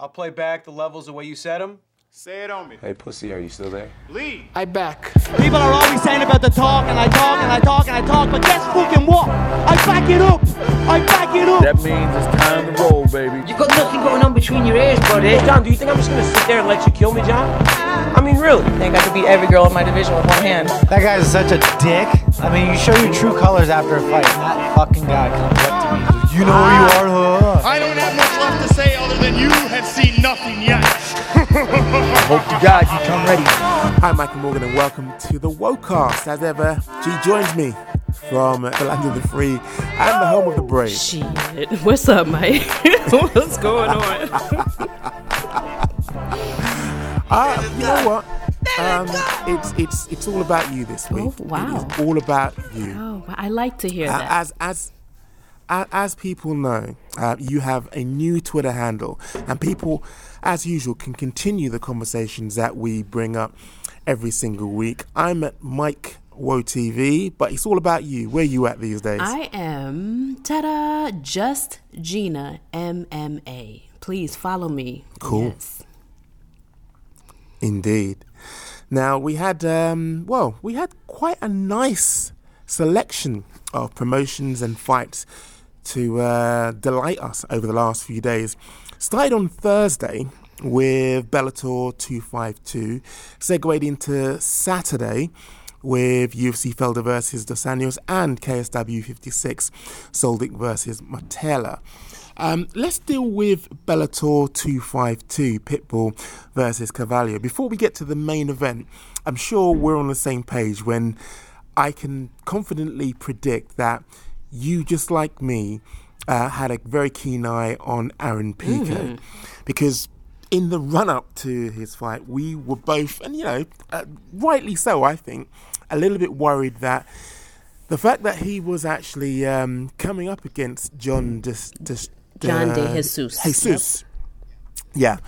I'll play back the levels the way you said them. Say it on me. Hey, pussy, are you still there? Lead. I back. People are always saying about the talk, and I talk, and I talk, and I talk, but guess fucking what? I back it up. I back it up. That means it's time to roll, baby. You've got nothing going on between your ears, buddy. John, do you think I'm just gonna sit there and let you kill me, John? I mean, really? I think I could beat every girl in my division with one hand. That guy's such a dick. I mean, you show your true colors after a fight, and that fucking guy comes up to me. You know who you are, huh? I don't have much left to say other than you have seen nothing yet. Hope to God you come ready. Hi, Michael Morgan, and welcome to the Wokecast. As ever, G joins me from the land of the free and the home of the brave. Shit. What's up, Mike? What's going on? Uh, you know what? Um, it's it's it's all about you this week. Oh, wow. It is all about you. Oh, I like to hear Uh, that. as as a- as people know, uh, you have a new Twitter handle, and people, as usual, can continue the conversations that we bring up every single week. I'm at Mike Woe TV, but it's all about you. Where you at these days? I am ta-da, just Gina MMA. Please follow me. Cool. Yes. Indeed. Now we had um, well, we had quite a nice selection of promotions and fights to uh, delight us over the last few days. Started on Thursday with Bellator 252, segued into Saturday with UFC Felder versus Dos Anjos and KSW 56 Soldic versus Materla. Um, let's deal with Bellator 252, Pitbull versus Carvalho. Before we get to the main event, I'm sure we're on the same page when I can confidently predict that you, just like me, uh, had a very keen eye on Aaron Pico. Because in the run up to his fight, we were both, and you know, uh, rightly so, I think, a little bit worried that the fact that he was actually um, coming up against John Dis, Dis, John De uh, Jesus. Jesus. Yeah.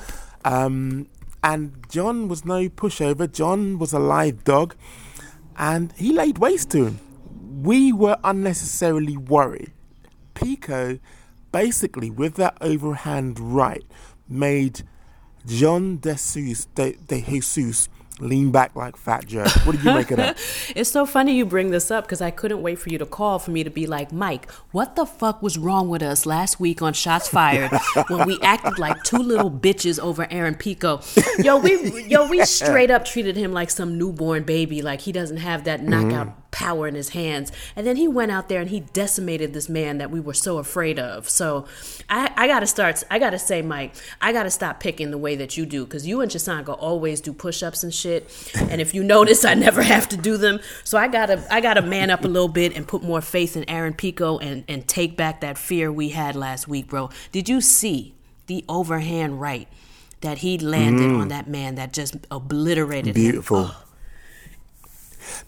Um, and John was no pushover. John was a live dog. And he laid waste to him. We were unnecessarily worried. Pico, basically, with that overhand right, made John De Jesus, De, De Jesus lean back like Fat Joe. What did you make of that? It's so funny you bring this up because I couldn't wait for you to call for me to be like, Mike, what the fuck was wrong with us last week on Shots Fired when we acted like two little bitches over Aaron Pico? Yo, we yo we straight up treated him like some newborn baby, like he doesn't have that knockout mm-hmm. Power in his hands. And then he went out there and he decimated this man that we were so afraid of. So I, I gotta start. I gotta say, Mike, I gotta stop picking the way that you do because you and Chisango always do push-ups and shit. And if you notice, I never have to do them. So I gotta I gotta man up a little bit and put more faith in Aaron Pico and and take back that fear we had last week, bro. Did you see the overhand right? That he landed mm. on that man that just obliterated him. Beautiful.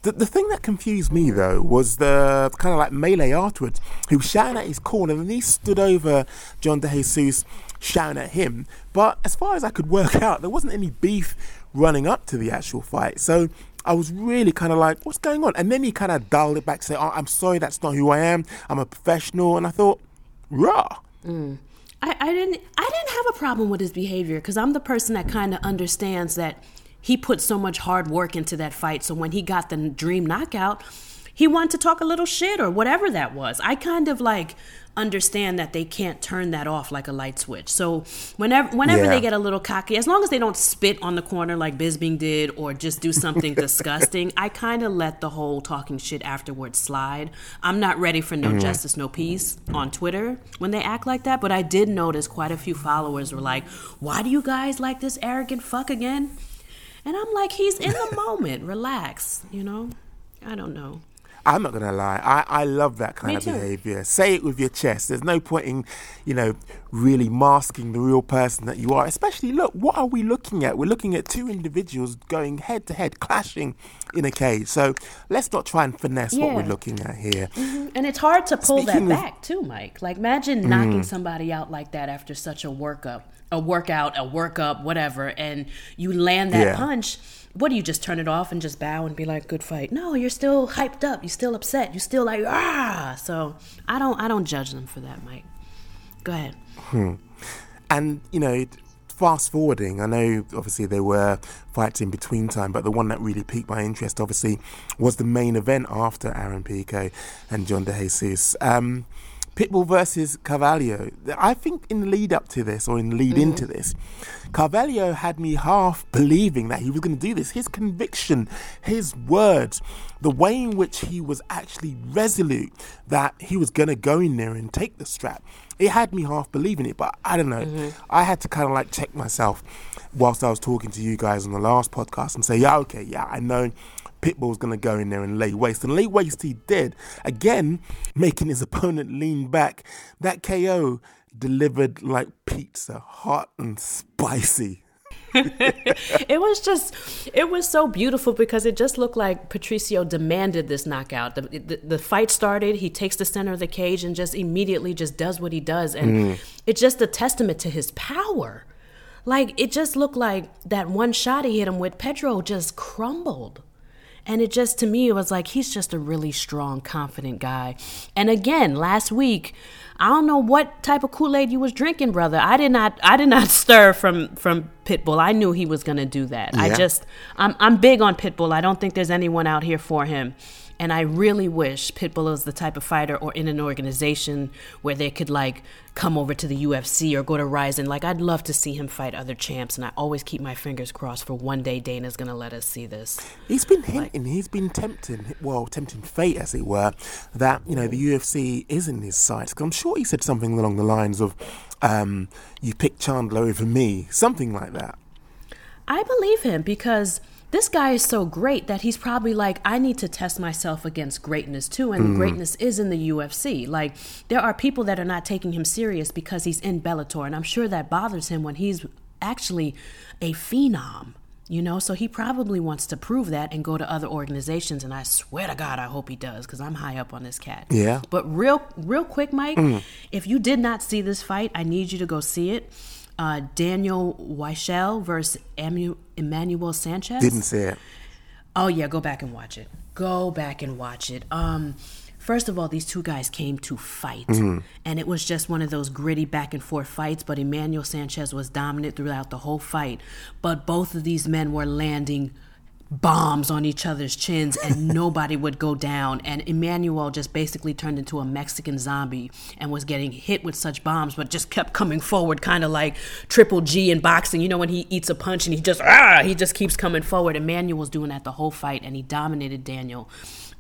The, the thing that confused me though was the kind of like melee afterwards, who was shouting at his corner, and he stood over John De Jesus, shouting at him. But as far as I could work out, there wasn't any beef running up to the actual fight. So I was really kind of like, what's going on? And then he kind of dialed it back, to say, oh, I'm sorry, that's not who I am. I'm a professional. And I thought, raw. Mm. I, I didn't I didn't have a problem with his behavior because I'm the person that kind of understands that he put so much hard work into that fight. So when he got the dream knockout, he wanted to talk a little shit or whatever that was. I kind of like understand that they can't turn that off like a light switch. So whenever whenever Yeah. they get a little cocky, as long as they don't spit on the corner like Bisping did or just do something disgusting, I kind of let the whole talking shit afterwards slide. I'm not ready for no mm-hmm. justice, no peace on Twitter when they act like that, but I did notice quite a few followers were like, "Why do you guys like this arrogant fuck again?" And I'm like, "He's in the moment. Relax, you know?" I don't know. I'm not gonna lie. I, I love that kind Me of too. behavior. Say it with your chest. There's no point in, you know, really masking the real person that you are. Especially, look, what are we looking at? We're looking at two individuals going head to head, clashing in a cage. So let's not try and finesse what we're looking at here. Mm-hmm. And it's hard to pull Speaking that of- back too, Mike. Like imagine knocking mm. somebody out like that after such a workup, a workout, a workup, whatever, and you land that Yeah. punch. What do you just turn it off and just bow and be like, "Good fight"? No, you're still hyped up. You're still upset. You're still like, ah. So I don't, I don't judge them for that, Mike. Go ahead. And you know, fast forwarding, I know obviously there were fights in between time, but the one that really piqued my interest obviously was the main event after Aaron Pico and John De Jesus. Um, Pitbull versus Carvalho. I think in the lead up to this, or in the lead Mm-hmm. into this, Carvalho had me half believing that he was going to do this. His conviction, his words, the way in which he was actually resolute that he was going to go in there and take the strap, it had me half believing it. But I don't know. Mm-hmm. I had to kind of like check myself whilst I was talking to you guys on the last podcast and say, yeah, okay, yeah, I know. Pitbull's going to go in there and lay waste. And lay waste he did. Again, making his opponent lean back. That KO delivered like pizza, hot and spicy. it was just it was so beautiful because it just looked like patricio demanded this knockout the, the, the fight started he takes the center of the cage and just immediately just does what he does and mm. it's just a testament to his power like it just looked like that one shot he hit him with pedro just crumbled and it just to me it was like he's just a really strong confident guy. And again last week i don't know what type of kool-aid you was drinking brother. I did not i did not stir from from pitbull. I knew he was going to do that. I just I'm, I'm big on pitbull. I don't think there's anyone out here for him and I really wish Pitbull is the type of fighter or in an organization where they could like come over to the UFC or go to Rizin. Like I'd love to see him fight other champs, and I always keep my fingers crossed for one day Dana's gonna let us see this. He's been hinting, he's been tempting, well, tempting fate, as it were, that, you know, the UFC is in his sights. I'm sure he said something along the lines of, um, you picked Chandler over me, something like that. I believe him because this guy is so great that he's probably like, I need to test myself against greatness too. And mm-hmm. greatness is in the UFC. Like, there are people that are not taking him serious because he's in Bellator. And I'm sure that bothers him when he's actually a phenom. You know, so he probably wants to prove that and go to other organizations. And I swear to God, I hope he does because I'm high up on this cat. Yeah. But real, real quick, Mike, mm. if you did not see this fight, I need you to go see it. Uh, Daniel Weichel versus Emmanuel Sanchez. Didn't say it. Oh yeah, go back and watch it. Go back and watch it. Um, first of all, these two guys came to fight, and it was just one of those gritty back and forth fights. But Emmanuel Sanchez was dominant throughout the whole fight. But both of these men were landing bombs on each other's chins and nobody would go down. And Emmanuel just basically turned into a Mexican zombie and was getting hit with such bombs but just kept coming forward kind of like triple G in boxing. You know when he eats a punch and he just ah he just keeps coming forward. Emmanuel's doing that the whole fight and he dominated Daniel.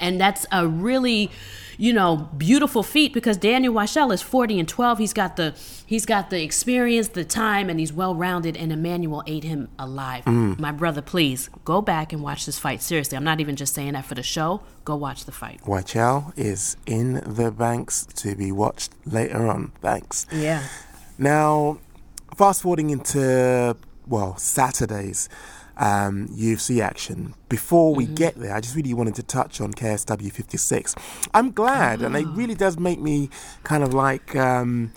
And that's a really you know beautiful feat because Daniel Weichel is 40 and 12 he's got the he's got the experience the time and he's well rounded and Emmanuel ate him alive. Mm. My brother please go back and watch this fight. Seriously I'm not even just saying that for the show. Go watch the fight. Weichel is in the banks to be watched later on. Thanks. yeah. Now, fast forwarding into, well, Saturday's um, UFC action. Before we get there, I just really wanted to touch on KSW 56. I'm glad, and it really does make me kind of like um,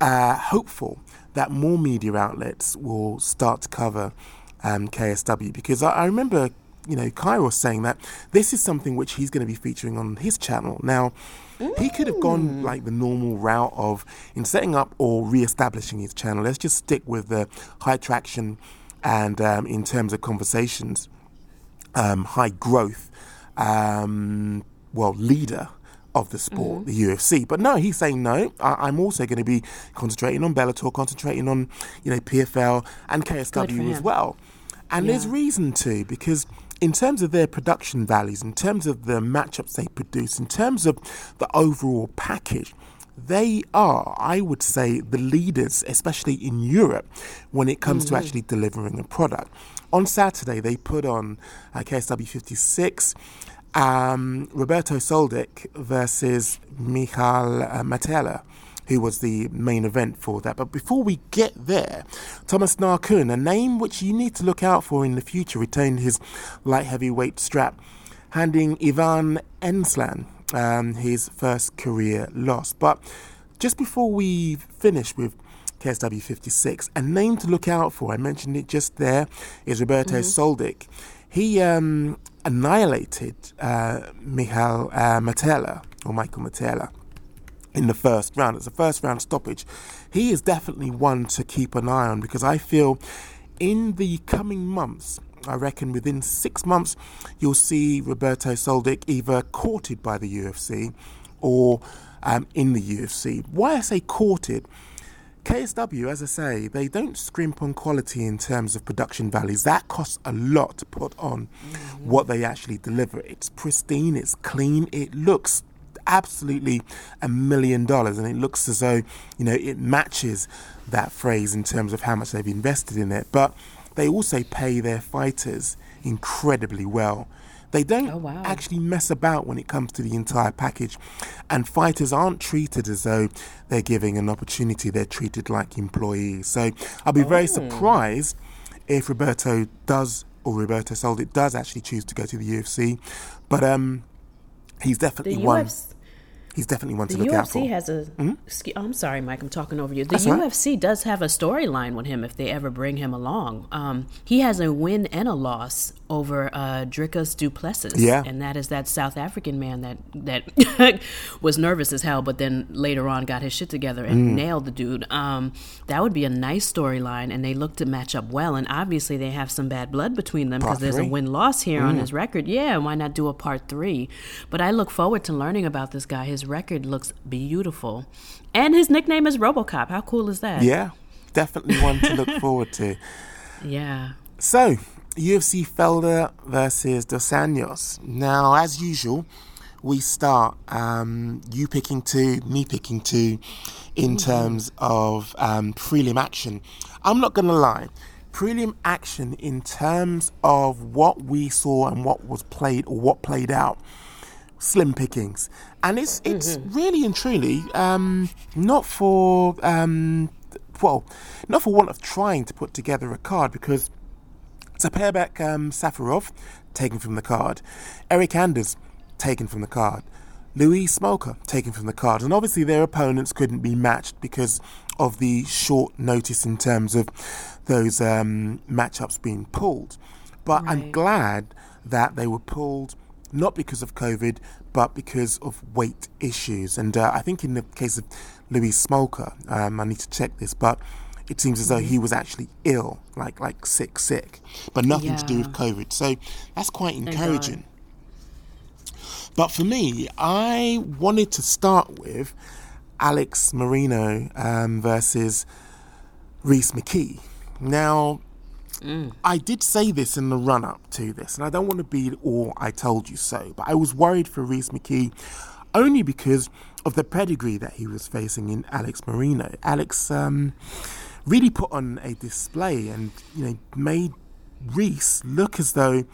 uh, hopeful that more media outlets will start to cover um, KSW because I, I remember. You know, Cairo saying that this is something which he's going to be featuring on his channel. Now, he could have gone like the normal route of in setting up or re-establishing his channel. Let's just stick with the high traction and um, in terms of conversations, um, high growth, um, well, leader of the sport, the UFC. But no, he's saying no. I- I'm also going to be concentrating on Bellator, concentrating on you know PFL and KSW as well. And there's reason to because in terms of their production values, in terms of the matchups they produce, in terms of the overall package, they are, I would say, the leaders, especially in Europe, when it comes to actually delivering a product. On Saturday, they put on uh, KSW 56. Um, Roberto Soldic versus Michal uh, Materla, who was the main event for that. But before we get there, Thomas Narkun, a name which you need to look out for in the future, retained his light heavyweight strap, handing Ivan Erslan um, his first career loss. But just before we finish with KSW 56, a name to look out for, I mentioned it just there, is Roberto Soldic. He um, annihilated uh, Michal uh, Materla, or Michael Materla in the first round. It's a first round stoppage. He is definitely one to keep an eye on because I feel in the coming months, I reckon within six months, you'll see Roberto Soldic either courted by the UFC or um, in the UFC. Why I say courted? KSW, as I say, they don't scrimp on quality in terms of production values. That costs a lot to put on what they actually deliver. It's pristine, it's clean, it looks absolutely a million dollars, and it looks as though you know it matches that phrase in terms of how much they've invested in it. But they also pay their fighters incredibly well. They don't Oh, wow. actually mess about when it comes to the entire package. And fighters aren't treated as though they're giving an opportunity, they're treated like employees. So I'll be very surprised if Roberto does, or Roberto Soldic does actually choose to go to the UFC. But um, he's The definitely one. UFC, He's definitely one to the look out for. UFC has a. Excuse, I'm sorry, Mike. I'm talking over you. The That's all right. UFC does have a storyline with him if they ever bring him along. Um, he has a win and a loss over uh, Dricus du Plessis. Yeah. and that is that South African man that that was nervous as hell, but then later on got his shit together and Mm. nailed the dude. Um, that would be a nice storyline, and they look to match up well. And obviously, they have some bad blood between them because there's a win loss here on Mm. his record. Yeah, why not do a part three? But I look forward to learning about this guy. His record looks beautiful. And his nickname is Robocop. How cool is that? Yeah, definitely one to look forward to. Yeah. So, UFC Felder versus Dos Anjos. Now, as usual, we start um, you picking two, me picking two, in terms of um, prelim action. I'm not going to lie. Prelim action in terms of what we saw and what was played or what played out, slim pickings, and it's it's really and truly um, not for um, well, not for want of trying to put together a card because Saparbek um, Safarov, taken from the card. Eric Anders, taken from the card. Louis Smolka, taken from the card. And obviously, their opponents couldn't be matched because of the short notice in terms of those um, matchups being pulled. But I'm glad that they were pulled not because of COVID, but because of weight issues. And uh, I think in the case of Louis Smolka, um, I need to check this, but it seems as though he was actually ill, like like sick, sick, but nothing to do with COVID. So that's quite encouraging. But for me, I wanted to start with Alex Morono um, versus Reese McKee. Now, I did say this in the run up to this, and I don't want to be all I told you so, but I was worried for Reese McKee only because of the pedigree that he was facing in Alex Morono. Alex um, really put on a display and you know made Reese look as though you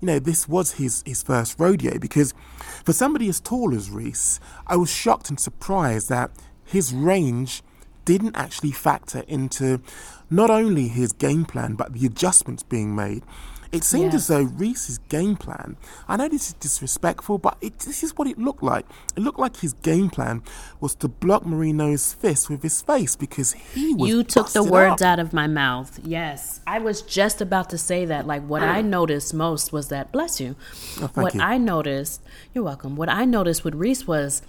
know this was his his first rodeo because for somebody as tall as Reese, I was shocked and surprised that his range didn't actually factor into not only his game plan but the adjustments being made. It seemed as though Reese's game plan, I know this is disrespectful, but it, this is what it looked like. It looked like his game plan was to block Morono's fist with his face because he was. You took the words up. out of my mouth. Yes. I was just about to say that. Like, what I noticed most was that, bless you. Oh, what you. I noticed, you're welcome. What I noticed with Reese was,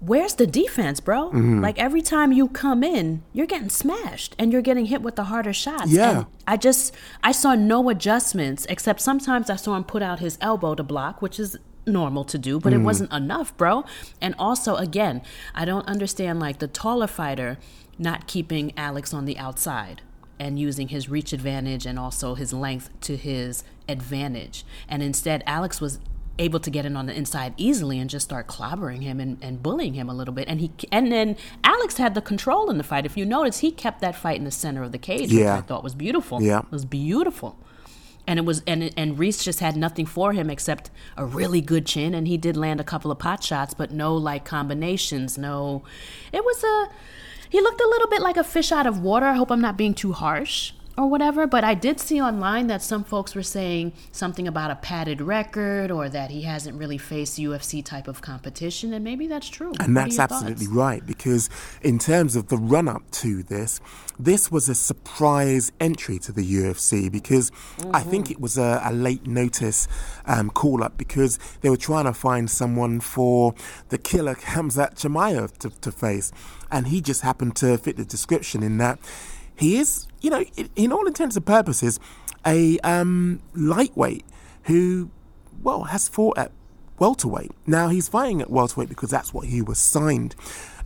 where's the defense, bro? Mm-hmm. Like, every time you come in, you're getting smashed and you're getting hit with the harder shots. Yeah. And I just, I saw no adjustments, except sometimes I saw him put out his elbow to block, which is normal to do, but it wasn't enough, bro. And also, again, I don't understand like the taller fighter not keeping Alex on the outside and using his reach advantage and also his length to his advantage. And instead, Alex was able to get in on the inside easily and just start clobbering him and, and bullying him a little bit. And he and then Alex had the control in the fight. If you notice, he kept that fight in the center of the cage, which I thought was beautiful. Yeah. It was beautiful. And it was and and Reese just had nothing for him except a really good chin and he did land a couple of pot shots, but no like combinations, no it was a he looked a little bit like a fish out of water. I hope I'm not being too harsh or whatever. But I did see online that some folks were saying something about a padded record or that he hasn't really faced UFC type of competition, and maybe that's true. And What that's absolutely thoughts? right because, in terms of the run up to this, this was a surprise entry to the UFC because I think Mm-hmm. it was a, a late notice um, call up because they were trying to find someone for the killer Khamzat Chimaev to, to face. And he just happened to fit the description in that he is, you know, in, in all intents and purposes, a um, lightweight who, well, has fought at welterweight. Now he's fighting at welterweight because that's what he was signed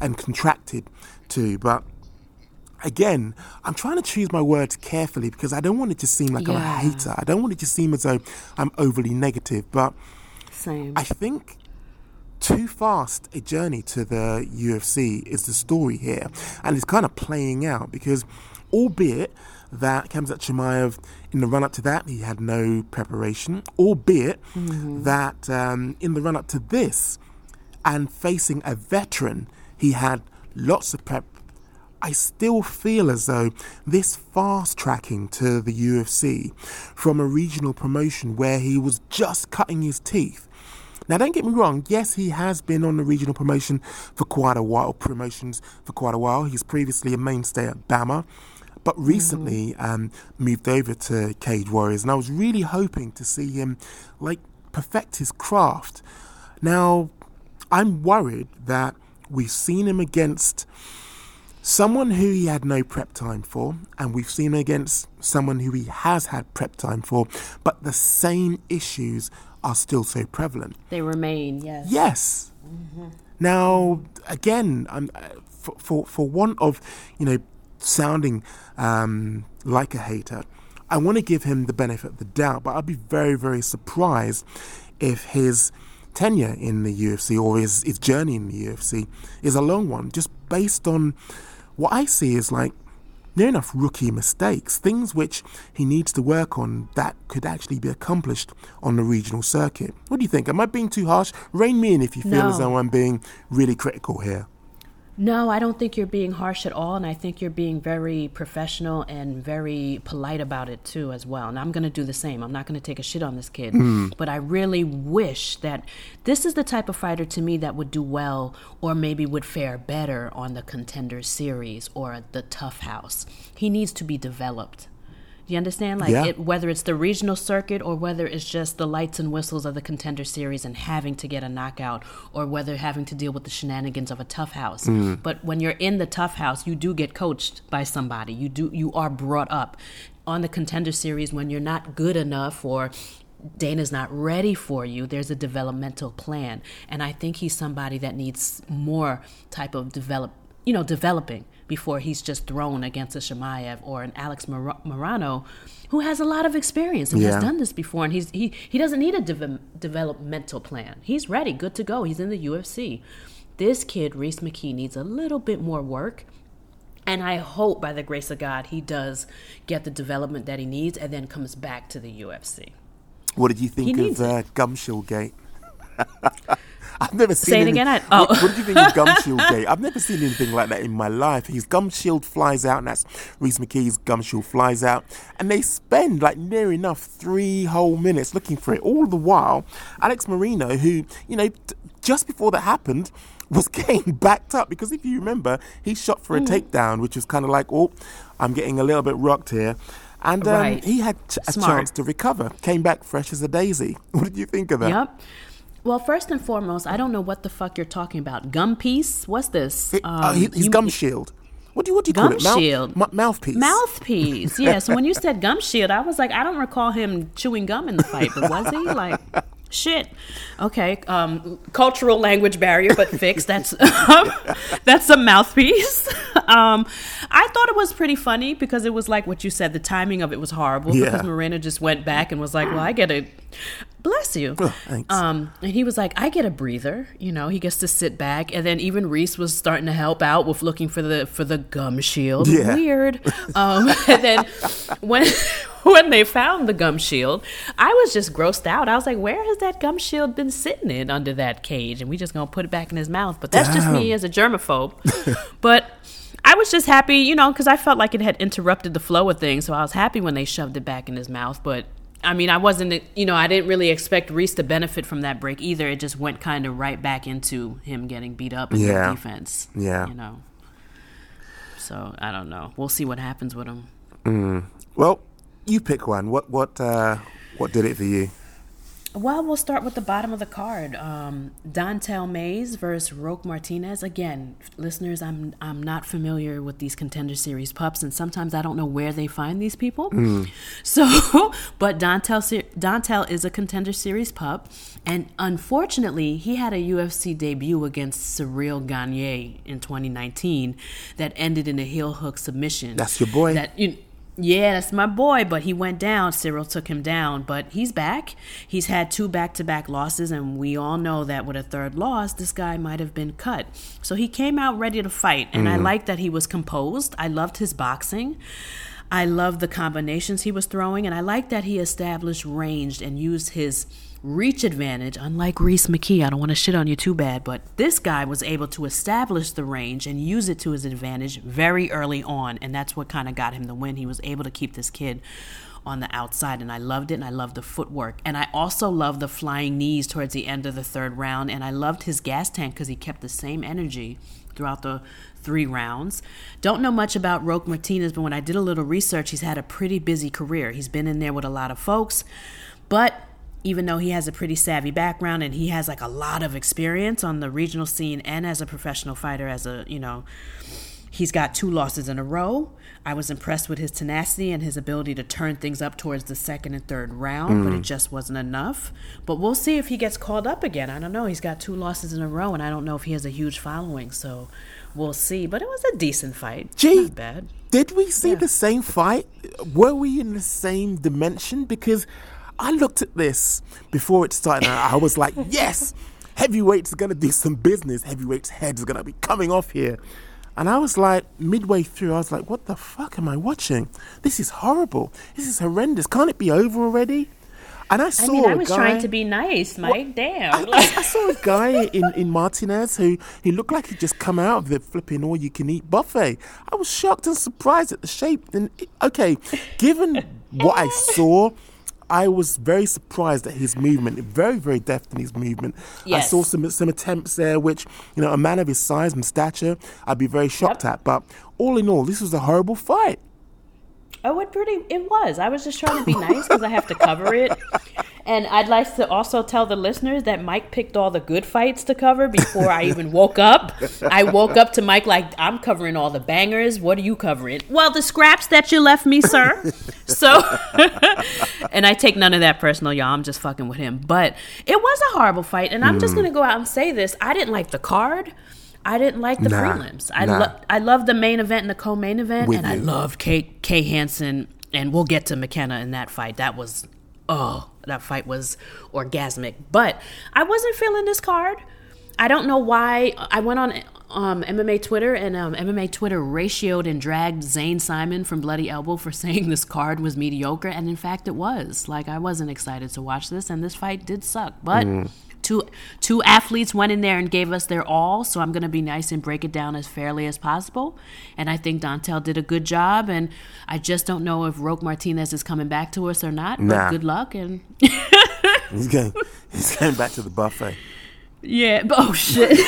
and contracted to. But again, I'm trying to choose my words carefully because I don't want it to seem like I'm a hater. I don't want it to seem as though I'm overly negative. But Same. I think too fast a journey to the UFC is the story here, and it's kind of playing out because, albeit that Khamzat Chimaev in the run up to that he had no preparation, albeit that um, in the run up to this and facing a veteran he had lots of prep. I still feel as though this fast tracking to the UFC from a regional promotion where he was just cutting his teeth. Now, don't get me wrong, yes, he has been on the regional promotion for quite a while, promotions for quite a while. He's previously a mainstay at BAMMA, but recently um, moved over to Cage Warriors, and I was really hoping to see him like perfect his craft. Now, I'm worried that we've seen him against someone who he had no prep time for, and we've seen him against someone who he has had prep time for, but the same issues are still so prevalent. they remain, yes. Yes. Now, again, I'm, uh, for, for for want of you know sounding um, like a hater, I want to give him the benefit of the doubt, but I'd be very very surprised if his tenure in the UFC or his, his journey in the UFC is a long one, just based on what I see is like near enough rookie mistakes, things which he needs to work on that could actually be accomplished on the regional circuit. What do you think? Am I being too harsh? Rein me in if you feel as though I'm being really critical here. No, I don't think you're being harsh at all, and I think you're being very professional and very polite about it too, as well. And I'm going to do the same. I'm not going to take a shit on this kid, hmm. but I really wish that this is the type of fighter to me that would do well, or maybe would fare better on the Contender Series or the TUF House. He needs to be developed. Do you understand? Like Yeah. it, whether it's the regional circuit or whether it's just the lights and whistles of the contender series and having to get a knockout, or whether having to deal with the shenanigans of a TUF house. Mm. But when you're in the TUF house, you do get coached by somebody. You do you are brought up on the contender series when you're not good enough or Dana's not ready for you, there's a developmental plan. And I think he's somebody that needs more type of develop, you know, developing before he's just thrown against a Chimaev or an Alex Mor- Morono who has a lot of experience and Yeah. has done this before and he's he he doesn't need a deve- developmental plan. He's ready, good to go. He's in the UFC. This kid Reese McKee needs a little bit more work. And I hope by the grace of God he does get the development that he needs and then comes back to the UFC. What did you think of needs uh, Gumshield Gate? I've never seen Say it any- again, I- oh. What, what did you think of Gumshield Gate? I've never seen anything like that in my life. His gum shield flies out, and that's Reese McKee's gum shield flies out, and they spend like near enough three whole minutes looking for it. All the while, Alex Morono, who you know, t- just before that happened, was getting backed up because if you remember, he shot for a Mm. takedown, which was kind of like, oh, I'm getting a little bit rocked here. And um, Right. he had ch- a chance to recover. Came back fresh as a daisy. What did you think of that? Yep. Well, first and foremost, I don't know what the fuck you're talking about. Gum piece? What's this? It- uh, Um, he- his you- gum shield. What do you what do you call Gum it? Mouth- shield. mu- mouthpiece. Mouthpiece. Yeah. So when you said gum shield, I was like, I don't recall him chewing gum in the fight, but was he? Like, shit. Okay. Um, cultural language barrier, but fixed. That's that's a mouthpiece. Um, I thought it was pretty funny because it was like what you said. The timing of it was horrible Yeah. because Morono just went back and was like, "Well, I get a bless you." Oh, thanks. Um, and he was like, I get a breather. You know, he gets to sit back. And then even Reese was starting to help out with looking for the for the gum shield. Yeah. Weird. Um, and then when when they found the gum shield, I was just grossed out. I was like, where has that gum shield been sitting in under that cage? And we just gonna put it back in his mouth. But that's just me as a germaphobe. but I was just happy, you know, because I felt like it had interrupted the flow of things. So I was happy when they shoved it back in his mouth. But I mean, I wasn't, you know, I didn't really expect Reese to benefit from that break either. It just went kind of right back into him getting beat up in Yeah. the defense. Yeah. You know. So I don't know. We'll see what happens with him. Mm. Well, you pick one. What what uh, what did it for you? Well, we'll start with the bottom of the card. Um, Don'Tale Mayes versus Roque Martinez. Again, listeners, I'm I'm not familiar with these contender series pups, and sometimes I don't know where they find these people. Mm. So, but Don'Tale Don'Tale is a contender series pup, and unfortunately, he had a UFC debut against Ciryl Gane in 2019 that ended in a heel hook submission. That's your boy. That you. Yeah, that's my boy, but he went down. Ciryl took him down, but he's back. He's had two back to back losses, and we all know that with a third loss, this guy might have been cut. So he came out ready to fight, and I Mhm. like that he was composed. I loved his boxing. I loved the combinations he was throwing, and I like that he established range and used his reach advantage. Unlike Reese McKee, I don't want to shit on you too bad, but this guy was able to establish the range and use it to his advantage very early on, and that's what kind of got him the win. He was able to keep this kid on the outside, and I loved it, and I loved the footwork. And I also loved the flying knees towards the end of the third round, and I loved his gas tank because he kept the same energy throughout the three rounds. Don't know much about Roque Martinez, but when I did a little research, he's had a pretty busy career. He's been in there with a lot of folks, but even though he has a pretty savvy background and he has like a lot of experience on the regional scene and as a professional fighter, as a, you know, he's got two losses in a row. I was impressed with his tenacity and his ability to turn things up towards the second and third round, but Mm. it just wasn't enough. But we'll see if he gets called up again. I don't know. He's got two losses in a row, and I don't know if he has a huge following, so we'll see. But it was a decent fight. Gee, Not bad. Did we see the same fight? Were we in the same dimension? Because I looked at this before it started and I was like, yes, heavyweights are going to do some business. Heavyweights' head is going to be coming off here. And I was like, midway through, I was like, what the fuck am I watching? This is horrible. This is horrendous. Can't it be over already? And I saw I mean, I was guy, trying to be nice, Mike. Damn. I, I saw a guy in, in Martinez who he looked like he'd just come out of the flipping all you can eat buffet. I was shocked and surprised at the shape. And okay, given what I saw, I was very surprised at his movement. Very, very deft in his movement. I saw some some attempts there, which you know, a man of his size and stature, I'd be very shocked at. But all in all, this was a horrible fight. Oh, it pretty it was. I was just trying to be nice because I have to cover it. And I'd like to also tell the listeners that Mike picked all the good fights to cover before I even woke up. I woke up to Mike like I'm covering all the bangers. What are you covering? Well, the scraps that you left me, sir. So, and I take none of that personal, y'all. I'm just fucking with him. But it was a horrible fight, and I'm just Mm. gonna go out and say this: I didn't like the card. I didn't like the Nah, prelims. I nah. lo- I loved the main event and the co-main event, With and I you. loved Kay Kay Hansen. And we'll get to McKenna in that fight. That was oh, that fight was orgasmic. But I wasn't feeling this card. I don't know why. I went on um, MMA Twitter, and um, MMA Twitter ratioed and dragged Zane Simon from Bloody Elbow for saying this card was mediocre, and in fact, it was. Like I wasn't excited to watch this, and this fight did suck. But Mm. Two two athletes went in there and gave us their all, so I'm gonna be nice and break it down as fairly as possible. And I think Don'Tale did a good job, and I just don't know if Roque Martinez is coming back to us or not. Nah. But good luck and. He's going, he's going back to the buffet. Yeah. but- Oh shit.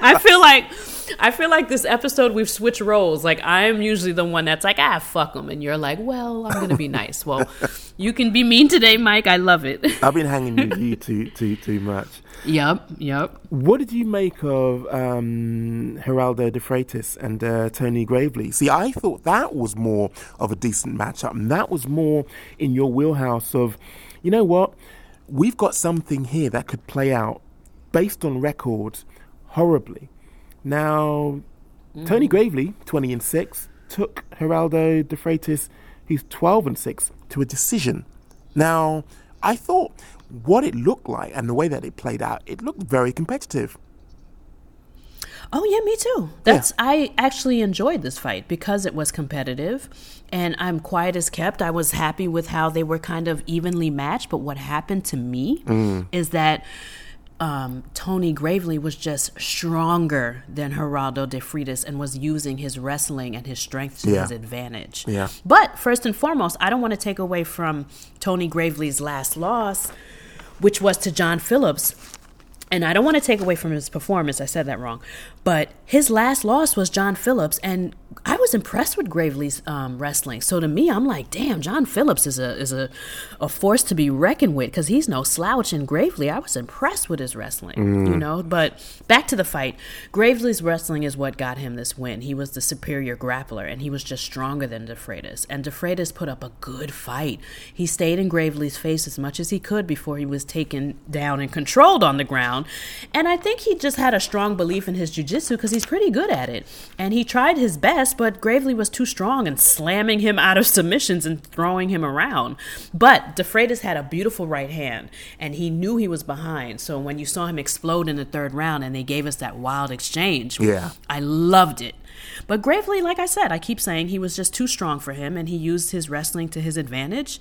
I feel like I feel like this episode we've switched roles. Like I'm usually the one that's like, ah, fuck them, and you're like, well, I'm gonna be nice. Well, you can be mean today, Mike. I love it. I've been hanging with you too, too, too much. Yep. Yep. What did you make of um, Geraldo de Freitas and uh, Tony Gravely? See, I thought that was more of a decent matchup, and that was more in your wheelhouse of, you know what, we've got something here that could play out based on records horribly. Now, Tony Gravely, 20 and 6, took Geraldo de Freitas, who's 12 and 6, to a decision. Now, I thought what it looked like and the way that it played out, it looked very competitive. Oh yeah, me too. That's I actually enjoyed this fight because it was competitive and I'm quiet as kept. I was happy with how they were kind of evenly matched, but what happened to me Mm. is that um, Tony Gravely was just stronger than Geraldo de Freitas and was using his wrestling and his strength to Yeah. his advantage. Yeah. But first and foremost, I don't want to take away from Tony Gravely's last loss, which was to John Phillips. And I don't want to take away from his performance. I said that wrong. But his last loss was John Phillips. And I was impressed with Gravely's um, wrestling. So to me, I'm like, damn, John Phillips is a is a, a force to be reckoned with because he's no slouch. And Gravely, I was impressed with his wrestling, you know. But back to the fight. Gravely's wrestling is what got him this win. He was the superior grappler, and he was just stronger than DeFreitas. And DeFreitas put up a good fight. He stayed in Gravely's face as much as he could before he was taken down and controlled on the ground. And I think he just had a strong belief in his jiu-jitsu because he's pretty good at it. And he tried his best, but Gravely was too strong and slamming him out of submissions and throwing him around. But DeFreitas had a beautiful right hand, and he knew he was behind. So when you saw him explode in the third round and they gave us that wild exchange, Yeah. I loved it. But Gravely, like I said, I keep saying he was just too strong for him, and he used his wrestling to his advantage.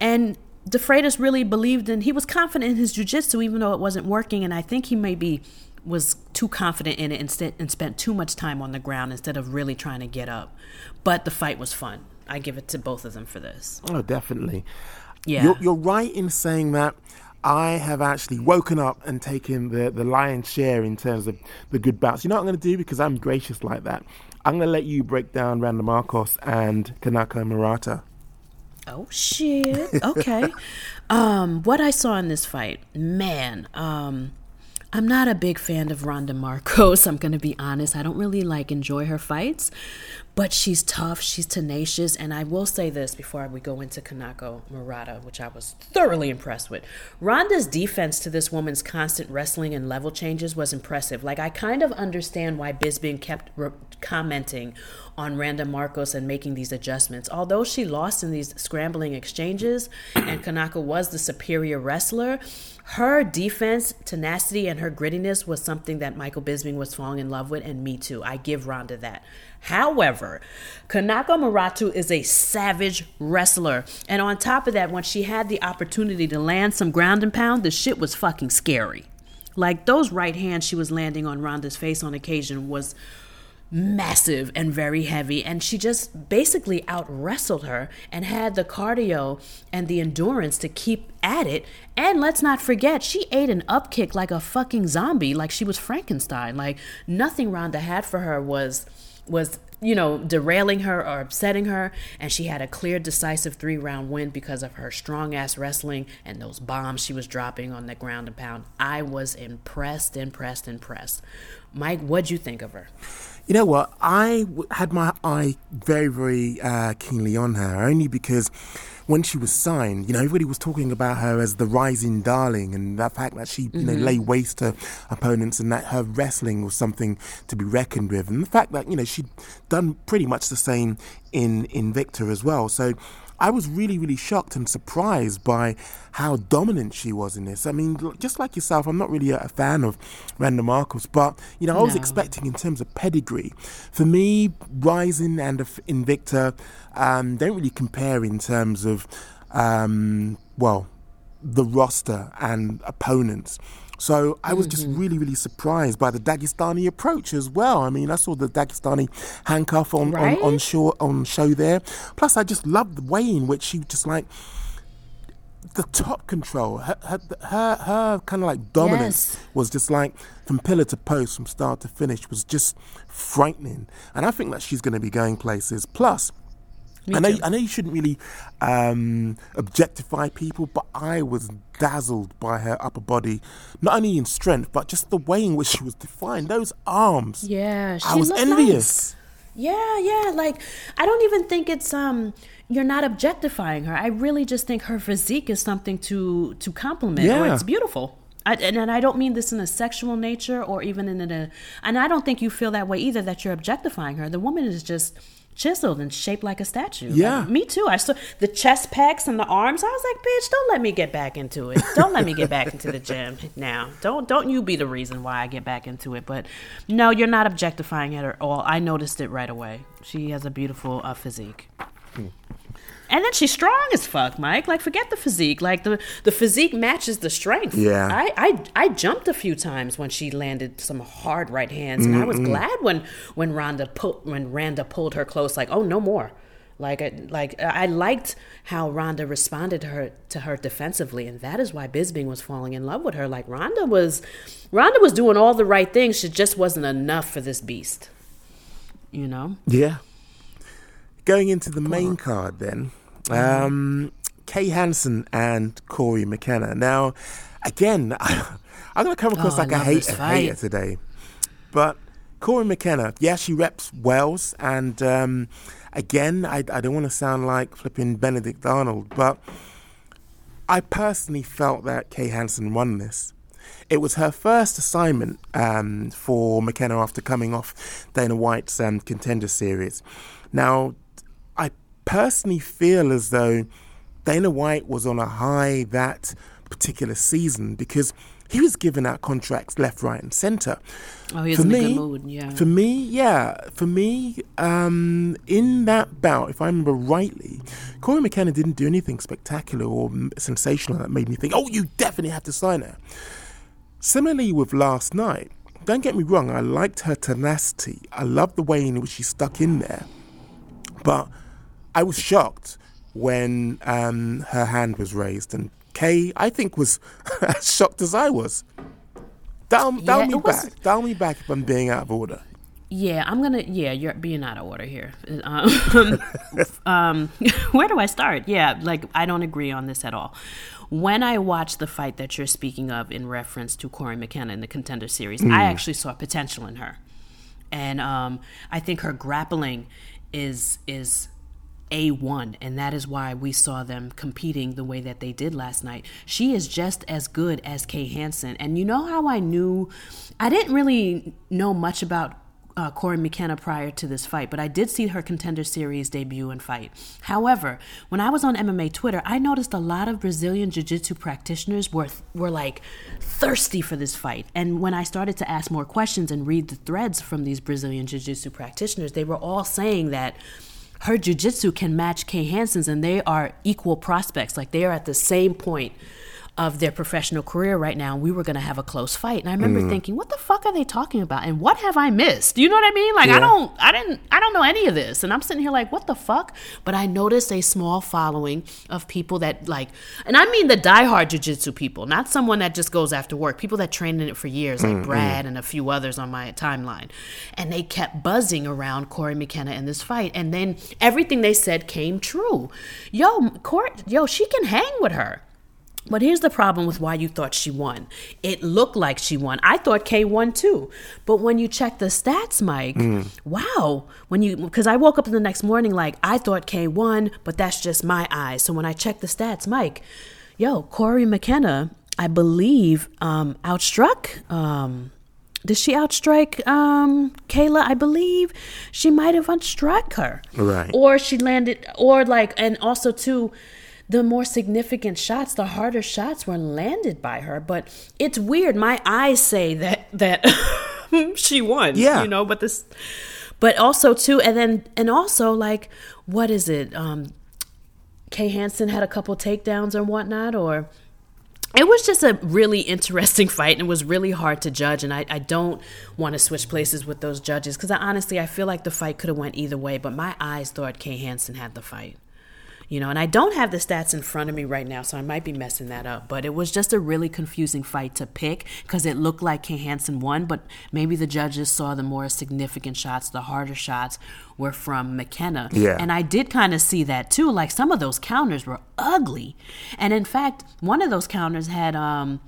And DeFreitas really believed in, he was confident in his jiu-jitsu, even though it wasn't working. And I think he maybe was too confident in it instead and spent too much time on the ground instead of really trying to get up. But the fight was fun. I give it to both of them for this. Oh, definitely. Yeah. You're, you're right in saying that. I have actually woken up and taken the, the lion's share in terms of the good bouts. You know what I'm going to do? Because I'm gracious like that. I'm going to let you break down Randa Markos and Kanako Murata. Oh shit. Okay. um, what I saw in this fight, man. Um, I'm not a big fan of Randa Markos. I'm gonna be honest. I don't really like enjoy her fights, but she's tough. She's tenacious, and I will say this before we go into Kanako Murata, which I was thoroughly impressed with. Ronda's defense to this woman's constant wrestling and level changes was impressive. Like I kind of understand why Bisbee kept re- commenting on Randa Markos and making these adjustments. Although she lost in these scrambling exchanges and Kanako was the superior wrestler, her defense, tenacity, and her grittiness was something that Michael Bisping was falling in love with, and me too. I give Ronda that. However, Kanako Murata is a savage wrestler. And on top of that, when she had the opportunity to land some ground and pound, the shit was fucking scary. Like those right hands she was landing on Ronda's face on occasion was massive and very heavy and she just basically out wrestled her and had the cardio and the endurance to keep at it. And let's not forget she ate an up kick like a fucking zombie like she was frankenstein. Like nothing Rhonda had for her was was you know derailing her or upsetting her. And she had a clear decisive three round win because of her strong ass wrestling and those bombs she was dropping on the ground and pound. I was impressed impressed impressed. Mike what'd you think of her You know what? I w- had my eye very, very uh, keenly on her, only because when she was signed, you know, everybody was talking about her as the rising darling and the fact that she, you know, lay waste to opponents and that her wrestling was something to be reckoned with. And the fact that, you know, she'd done pretty much the same in Invicta as well. So I was really, really shocked and surprised by how dominant she was in this. I mean, just like yourself, I'm not really a, a fan of Randa Markos, but you know, I was No. expecting in terms of pedigree. For me, Rizin and Invicta um, don't really compare in terms of, um, well, the roster and opponents. So I was just mm-hmm. really, really surprised by the Dagestani approach as well. I mean, I saw the Dagestani handcuff on, Right? on, on show on show there. Plus, I just loved the way in which she just like the top control. Her her her, her kind of like dominance Yes. was just like from pillar to post, from start to finish, was just frightening. And I think that she's going to be going places. Plus. I know, I know you shouldn't really um, objectify people, but I was dazzled by her upper body, not only in strength, but just the way in which she was defined. Those arms. Yeah, she I was envious. Yeah, yeah. Like I don't even think it's um you're not objectifying her. I really just think her physique is something to to compliment or Yeah. it's beautiful. I, and, and I don't mean this in a sexual nature or even in a and I don't think you feel that way either that you're objectifying her. The woman is just chiseled and shaped like a statue. Like, Yeah. me too. I saw the chest pecs and the arms. I was like, bitch, don't let me get back into it. Don't let me get back into the gym now. Don't don't you be the reason why I get back into it. But no, you're not objectifying it at all. I noticed it right away. She has a beautiful uh, physique. And then she's strong as fuck, Mike. Like, forget the physique. Like the the physique matches the strength. Yeah. I I, I jumped a few times when she landed some hard right hands, and I was glad when when Rhonda pulled when Randa pulled her close. Like, oh, no more. Like, I, like I liked how Rhonda responded to her to her defensively, and that is why Bisping was falling in love with her. Like, Rhonda was, Rhonda was doing all the right things. She just wasn't enough for this beast. You know. Yeah. Going into the main card then, um, Kay Hansen and Cory McKenna. Now, again, I'm going to come across Oh, like a, hate, a hater today. But Cory McKenna, yeah, she reps Wales. And um, again, I, I don't want to sound like flipping Benedict Arnold, but I personally felt that Kay Hansen won this. It was her first assignment um, for McKenna after coming off Dana White's um, contender series. Now, I personally feel as though Dana White was on a high that particular season because he was giving out contracts left, right, and centre. Oh, he was For in a me- good mood. Yeah. For me, yeah, for me, um, in that bout, if I remember rightly, Cory McKenna didn't do anything spectacular or sensational that made me think, oh, you definitely have to sign her. Similarly with last night, don't get me wrong, I liked her tenacity. I loved the way in which she stuck in there. But I was shocked when um, her hand was raised. And Kay, I think, was as shocked as I was. Dial, dial Yeah, me was- back. Dial me back if I'm being out of order. Yeah, I'm gonna. Yeah, you're being out of order here. Um, um, where do I start? Yeah, like I don't agree on this at all. When I watched the fight that you're speaking of in reference to Cory McKenna in the Contender Series, I actually saw potential in her, and um, I think her grappling is is a one, and that is why we saw them competing the way that they did last night. She is just as good as Kay Hansen, and you know how I knew? I didn't really know much about uh, Cory McKenna prior to this fight, but I did see her contender series debut and fight. However, when I was on MMA Twitter, I noticed a lot of Brazilian Jiu Jitsu practitioners were were like thirsty for this fight. And when I started to ask more questions and read the threads from these Brazilian Jiu Jitsu practitioners, they were all saying that her jiu-jitsu can match Kay Hansen's and they are equal prospects. Like they are at the same point of their professional career right now. And we were going to have a close fight. And I remember mm. thinking, what the fuck are they talking about? And what have I missed? You know what I mean? Like I don't, I didn't, I don't know any of this. And I'm sitting here like, what the fuck? But I noticed a small following of people that like, and I mean the diehard jiu-jitsu people, not someone that just goes after work, people that trained in it for years, like mm, mm. Brad and a few others on my timeline. And they kept buzzing around Cory McKenna in this fight. And then everything they said came true. Yo, Cory, yo, she can hang with her. But here's the problem with why you thought she won. It looked like she won. I thought Kay won too. But when you check the stats, Mike, wow. When you because I woke up the next morning like I thought Kay won, but that's just my eyes. So when I check the stats, Mike, yo, Cory McKenna, I believe, um, outstruck um did she outstrike um, Kayla? I believe she might have outstruck her. Right. Or she landed, or like, and also too, the more significant shots, the harder shots were landed by her. But it's weird. My eyes say that that she won. Yeah. You know, but this, but also too, and then and also like, what is it? Um, Kay Hansen had a couple takedowns and whatnot, or it was just a really interesting fight and it was really hard to judge and i, I don't want to switch places with those judges because I, honestly i feel like the fight could have went either way but my eyes thought kay hansen had the fight you know and i don't have the stats in front of me right now so i might be messing that up but it was just a really confusing fight to pick because it looked like kay hansen won but maybe the judges saw the more significant shots the harder shots were from mckenna Yeah. and I did kind of see that too. Like some of those counters were ugly, and in fact, one of those counters had um,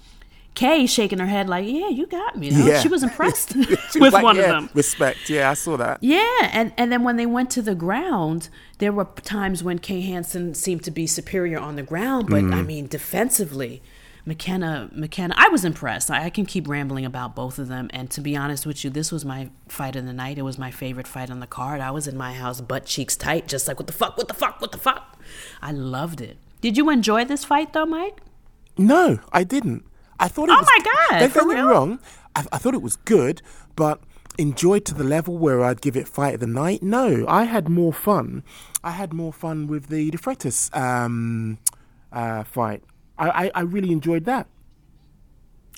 Kay shaking her head like, "Yeah, you got me." you know? Yeah. She was impressed She was with like, one yeah, of them. Respect. Yeah, I saw that. Yeah, and and then when they went to the ground, there were times when Kay Hansen seemed to be superior on the ground, but I mm. mean defensively, McKenna McKenna, I was impressed. I, I can keep rambling about both of them, and to be honest with you, this was my fight of the night. It was my favorite fight on the card. I was in my house, butt cheeks tight, just like what the fuck, what the fuck, what the fuck. I loved it. Did you enjoy this fight though, Mike? No, I didn't. I thought it Oh was. my God, Don't get me wrong. I, I thought it was good, but enjoyed to the level where I'd give it fight of the night. No, I had more fun. I had more fun with the De Freitas um, uh, fight. I, I, I really enjoyed that.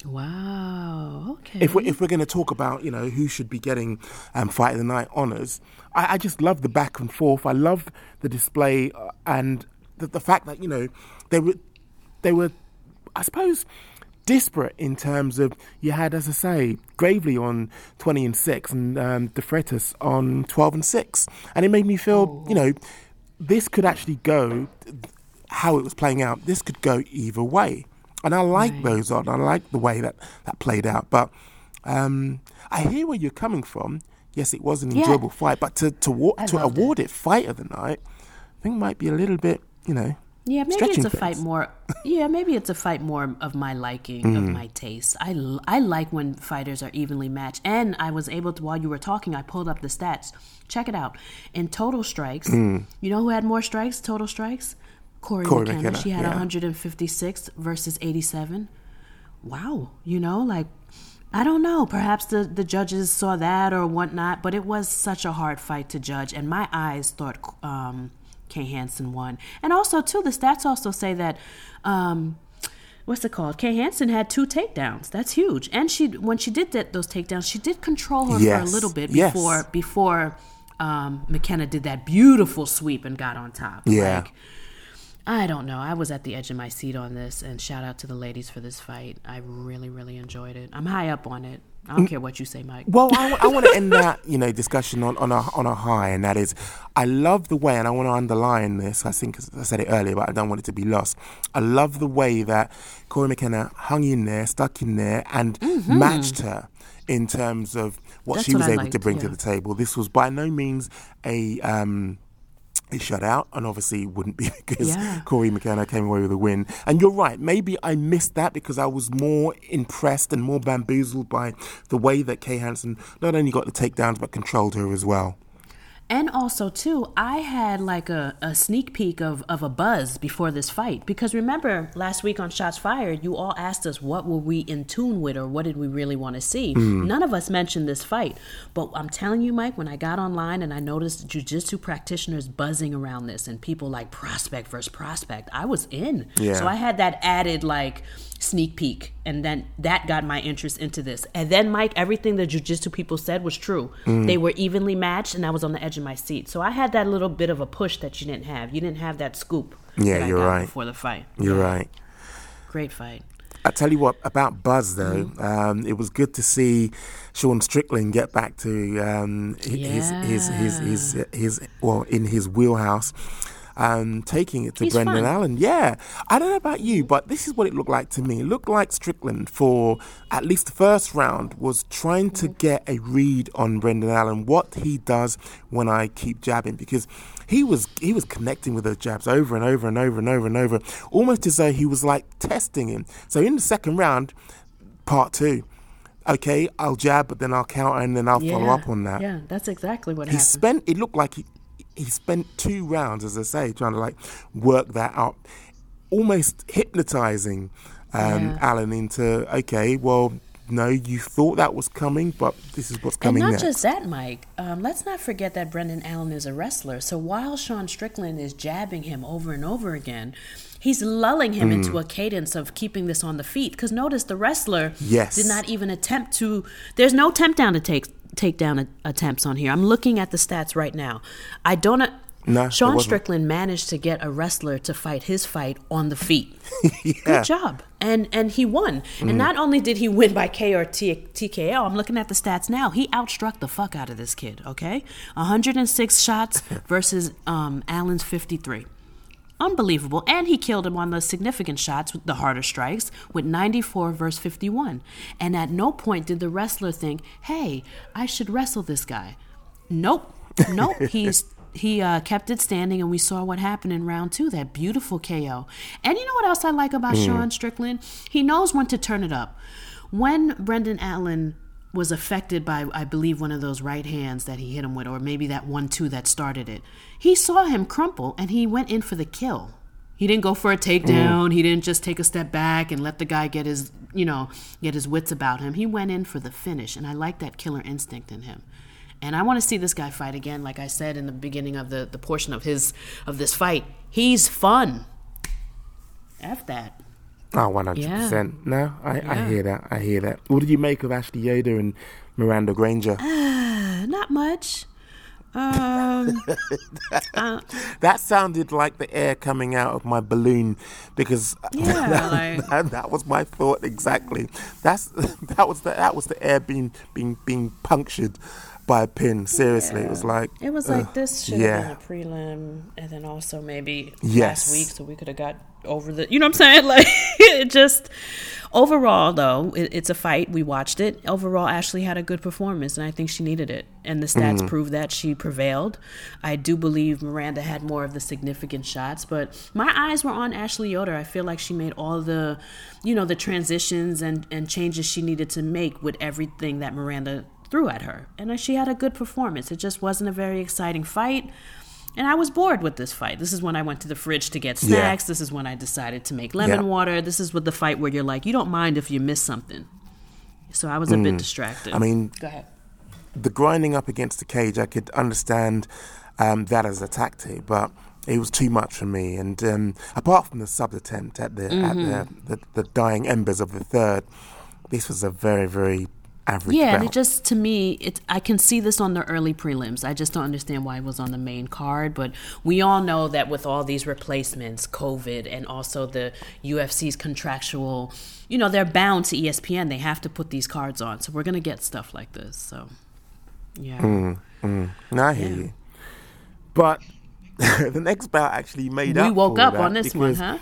Wow. Okay. If we're, if we're going to talk about you know who should be getting um, fight of the night honors, I, I just love the back and forth. I love the display uh, and the, the fact that you know they were they were I suppose disparate in terms of you had as I say Gravely on twenty and six and um, De Freitas on twelve and six, and it made me feel you know this could actually go how it was playing out. This could go either way. And I like those odds. I like the way that that played out. But um, I hear where you're coming from. Yes, it was an Yeah. enjoyable fight, but to to, to award it. fight of the night, I think might be a little bit, you know. Yeah, maybe it's a fight more. Yeah, maybe it's a fight more of my liking, of Mm. my taste. I, I like when fighters are evenly matched. And I was able to, while you were talking, I pulled up the stats. Check it out. In total strikes, Mm. you know who had more strikes, total strikes? Cory, Cory McKenna. McKenna, She had yeah. 156 versus 87. Wow. You know, like, I don't know. Perhaps the, the judges saw that or whatnot, but it was such a hard fight to judge. And my eyes thought um, Kay Hansen won. And also, too, the stats also say that. Um, What's it called? Kay Hansen had two takedowns. That's huge. And she, when she did that, those takedowns, she did control her for a little bit Yes. before before um, McKenna did that beautiful sweep and got on top. Yeah. Like, I don't know. I was at the edge of my seat on this, and shout out to the ladies for this fight. I really, really enjoyed it. I'm high up on it. I don't care what you say, Mike. Well, I, want to end that you know discussion on, on a on a high, and that is, I love the way, and I want to underline this. I think I said it earlier, but I don't want it to be lost. I love the way that Cory McKenna hung in there, stuck in there, and matched her in terms of what That's she was I able to liked, bring to the table. This was by no means a. Um, a shutout, and obviously it wouldn't be because Yeah. Cory McKenna came away with a win. And you're right, maybe I missed that because I was more impressed and more bamboozled by the way that Kay Hansen not only got the takedowns but controlled her as well. And also, too, I had like a, a sneak peek of, of a buzz before this fight. Because remember, last week on Shots Fired, you all asked us what were we in tune with or what did we really want to see. Mm. None of us mentioned this fight. But I'm telling you, Mike, when I got online and I noticed jujitsu practitioners buzzing around this and people like prospect versus prospect, I was in. Yeah. So I had that added like sneak peek and then that got my interest into this and then mike everything the jiu-jitsu people said was true Mm. they were evenly matched and i was on the edge of my seat so i had that little bit of a push that you didn't have you didn't have that scoop Yeah, that you're got right. before the fight You're right. great fight I tell you what about Buzz though, Mm-hmm. um, it was good to see Sean Strickland get back to um, hi- his, his his his his well in his wheelhouse. Um, taking it to He's Brendan fun. Allen, yeah. I don't know about you, but this is what it looked like to me. It looked like Strickland for at least the first round was trying to get a read on Brendan Allen, what he does when I keep jabbing, because he was he was connecting with those jabs over and over and over and over and over, almost as though he was like testing him. So in the second round, part two, okay, I'll jab, but then I'll counter and then I'll follow up on that. yeah that's exactly what happened. He happened spent. It looked like he he spent two rounds, as I say, trying to like work that out, almost hypnotizing um, Yeah. Allen into okay, well, no, you thought that was coming, but this is what's coming. And not next. just that, Mike. Um, let's not forget that Brendan Allen is a wrestler. So while Sean Strickland is jabbing him over and over again, he's lulling him Mm. into a cadence of keeping this on the feet. Because notice the wrestler Yes. did not even attempt to. There's no temp down to take takedown a- attempts on here. I'm looking at the stats right now. I don't. No, Sean. Strickland managed to get a wrestler to fight his fight on the feet. yeah. Good job. And and he won. Mm. And not only did he win by K or T- TKO, I'm looking at the stats now. He outstruck the fuck out of this kid, okay? 106 shots versus um, Allen's 53. Unbelievable. And he killed him on the significant shots with the harder strikes with 94 versus 51. And at no point did the wrestler think, hey, I should wrestle this guy. Nope. Nope. He's he uh, kept it standing, and we saw what happened in round two. That beautiful KO. And you know what else I like about Sean Strickland? He knows when to turn it up. When Brendan Allen was affected by, I believe, one of those right hands that he hit him with, or maybe that one two that started it, he saw him crumple, and he went in for the kill. He didn't go for a takedown. Mm. He didn't just take a step back and let the guy get his, you know, get his wits about him. He went in for the finish, and I like that killer instinct in him. And I want to see this guy fight again. Like I said in the beginning of the, the portion of his of this fight, he's fun. F that. Oh, 100%. No, I, I hear that. I hear that. What did you make of Ashley Yoder and Miranda Granger? Uh, not much. Um, that sounded like the air coming out of my balloon because Yeah, that, like- that, that was my thought exactly. That's that was the that was the air being being being punctured by a pin. Seriously, it was like it was like ugh, this should yeah. have been a prelim, and then also maybe Yes. last week, so we could have got over the. You know what I'm saying? Like it just overall, though, it, it's a fight. We watched it. Overall, Ashley had a good performance, and I think she needed it. And the stats Mhm. prove that she prevailed. I do believe Miranda had more of the significant shots, but my eyes were on Ashley Yoder. I feel like she made all the, you know, the transitions and and changes she needed to make with everything that Miranda threw at her. And uh, she had a good performance. It just wasn't a very exciting fight. And I was bored with this fight. This is when I went to the fridge to get Yeah. snacks. This is when I decided to make lemon Yeah. water. This is with the fight where you're like, you don't mind if you miss something. So I was a bit Mm. distracted. I mean, go ahead. the grinding up against the cage, I could understand um, that as a tactic, but it was too much for me. And um, apart from the sub attempt at the at the, Mhm. the, the dying embers of the third, this was a very very average Yeah, and it just to me, it I can see this on the early prelims. I just don't understand why it was on the main card. But we all know that with all these replacements, COVID, and also the UFC's contractual, you know, they're bound to ESPN. They have to put these cards on, so we're gonna get stuff like this. So, yeah. Mm, mm. No, I hear you. But the next bout actually made We up. We woke up on this one, huh?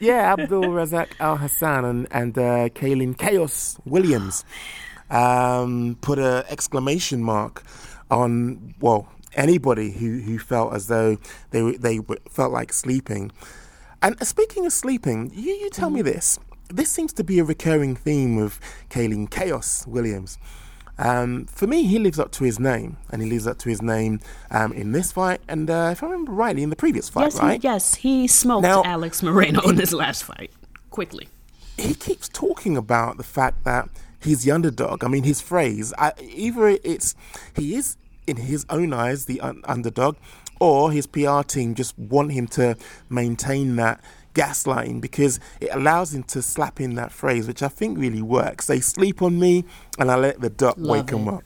Yeah, Abdul Razak Alhassan and and uh, Kalinn Khaos Williams um, put an exclamation mark on well anybody who, who felt as though they they felt like sleeping. And speaking of sleeping, you, you tell me this. This seems to be a recurring theme with Kalinn Khaos Williams. Um, for me, he lives up to his name, and he lives up to his name um, in this fight, and uh, if I remember rightly, in the previous fight, yes, right? he, yes, he smoked Now- Alex Morono in his last fight quickly. he keeps talking about the fact that he's the underdog. I mean, his phrase, I, either it's he is in his own eyes the un- underdog, or his PR team just want him to maintain that gaslighting because it allows him to slap in that phrase, which I think really works. They sleep on me, and I let the duck Love wake him up.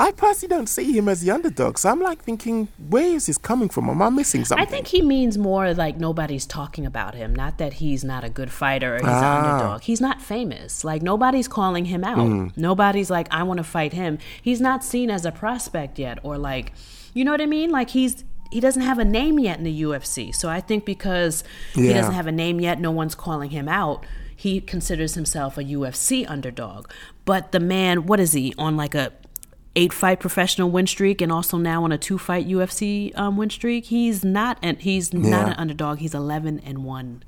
I personally don't see him as the underdog, so I'm like thinking, where is this coming from? Am I missing something? I think he means more like nobody's talking about him. Not that he's not a good fighter or he's Ah. an underdog. He's not famous. Like nobody's calling him out. Mm. Nobody's like, I want to fight him. He's not seen as a prospect yet, or like, you know what I mean? Like he's he doesn't have a name yet in the UFC. So I think because he doesn't have a name yet, no one's calling him out. He considers himself a UFC underdog. But the man, what is he on like a eight fight professional win streak and also now on a two fight UFC um, win streak. He's not and he's not an underdog. He's eleven and one,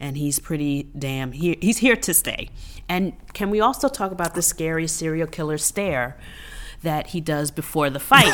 and he's pretty damn here. He's here to stay. And can we also talk about the scary serial killer stare? That he does before the fight.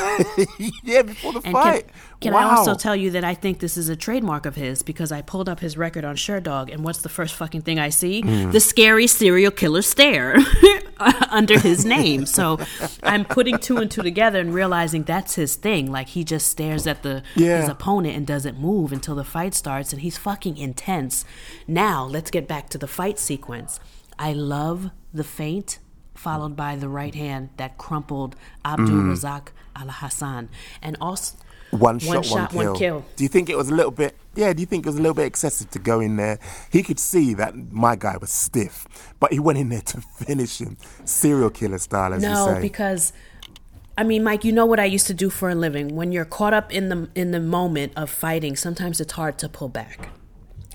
yeah, before the And fight. Can, can I also tell you that I think this is a trademark of his because I pulled up his record on Sherdog, and what's the first fucking thing I see? Mm. The scary serial killer stare under his name. So I'm putting two and two together and realizing that's his thing. Like he just stares at the Yeah. his opponent and doesn't move until the fight starts, and he's fucking intense. Now let's get back to the fight sequence. I love the feint followed by the right hand that crumpled Abdul Mm. Razak Alhassan, and also One shot, one, kill. one kill. Do you think it was a little bit? Yeah. Do you think it was a little bit excessive to go in there? He could see that my guy was stiff, but he went in there to finish him, serial killer style, as you no, say. because I mean, Mike, you know what I used to do for a living. When you're caught up in the in the moment of fighting, sometimes it's hard to pull back.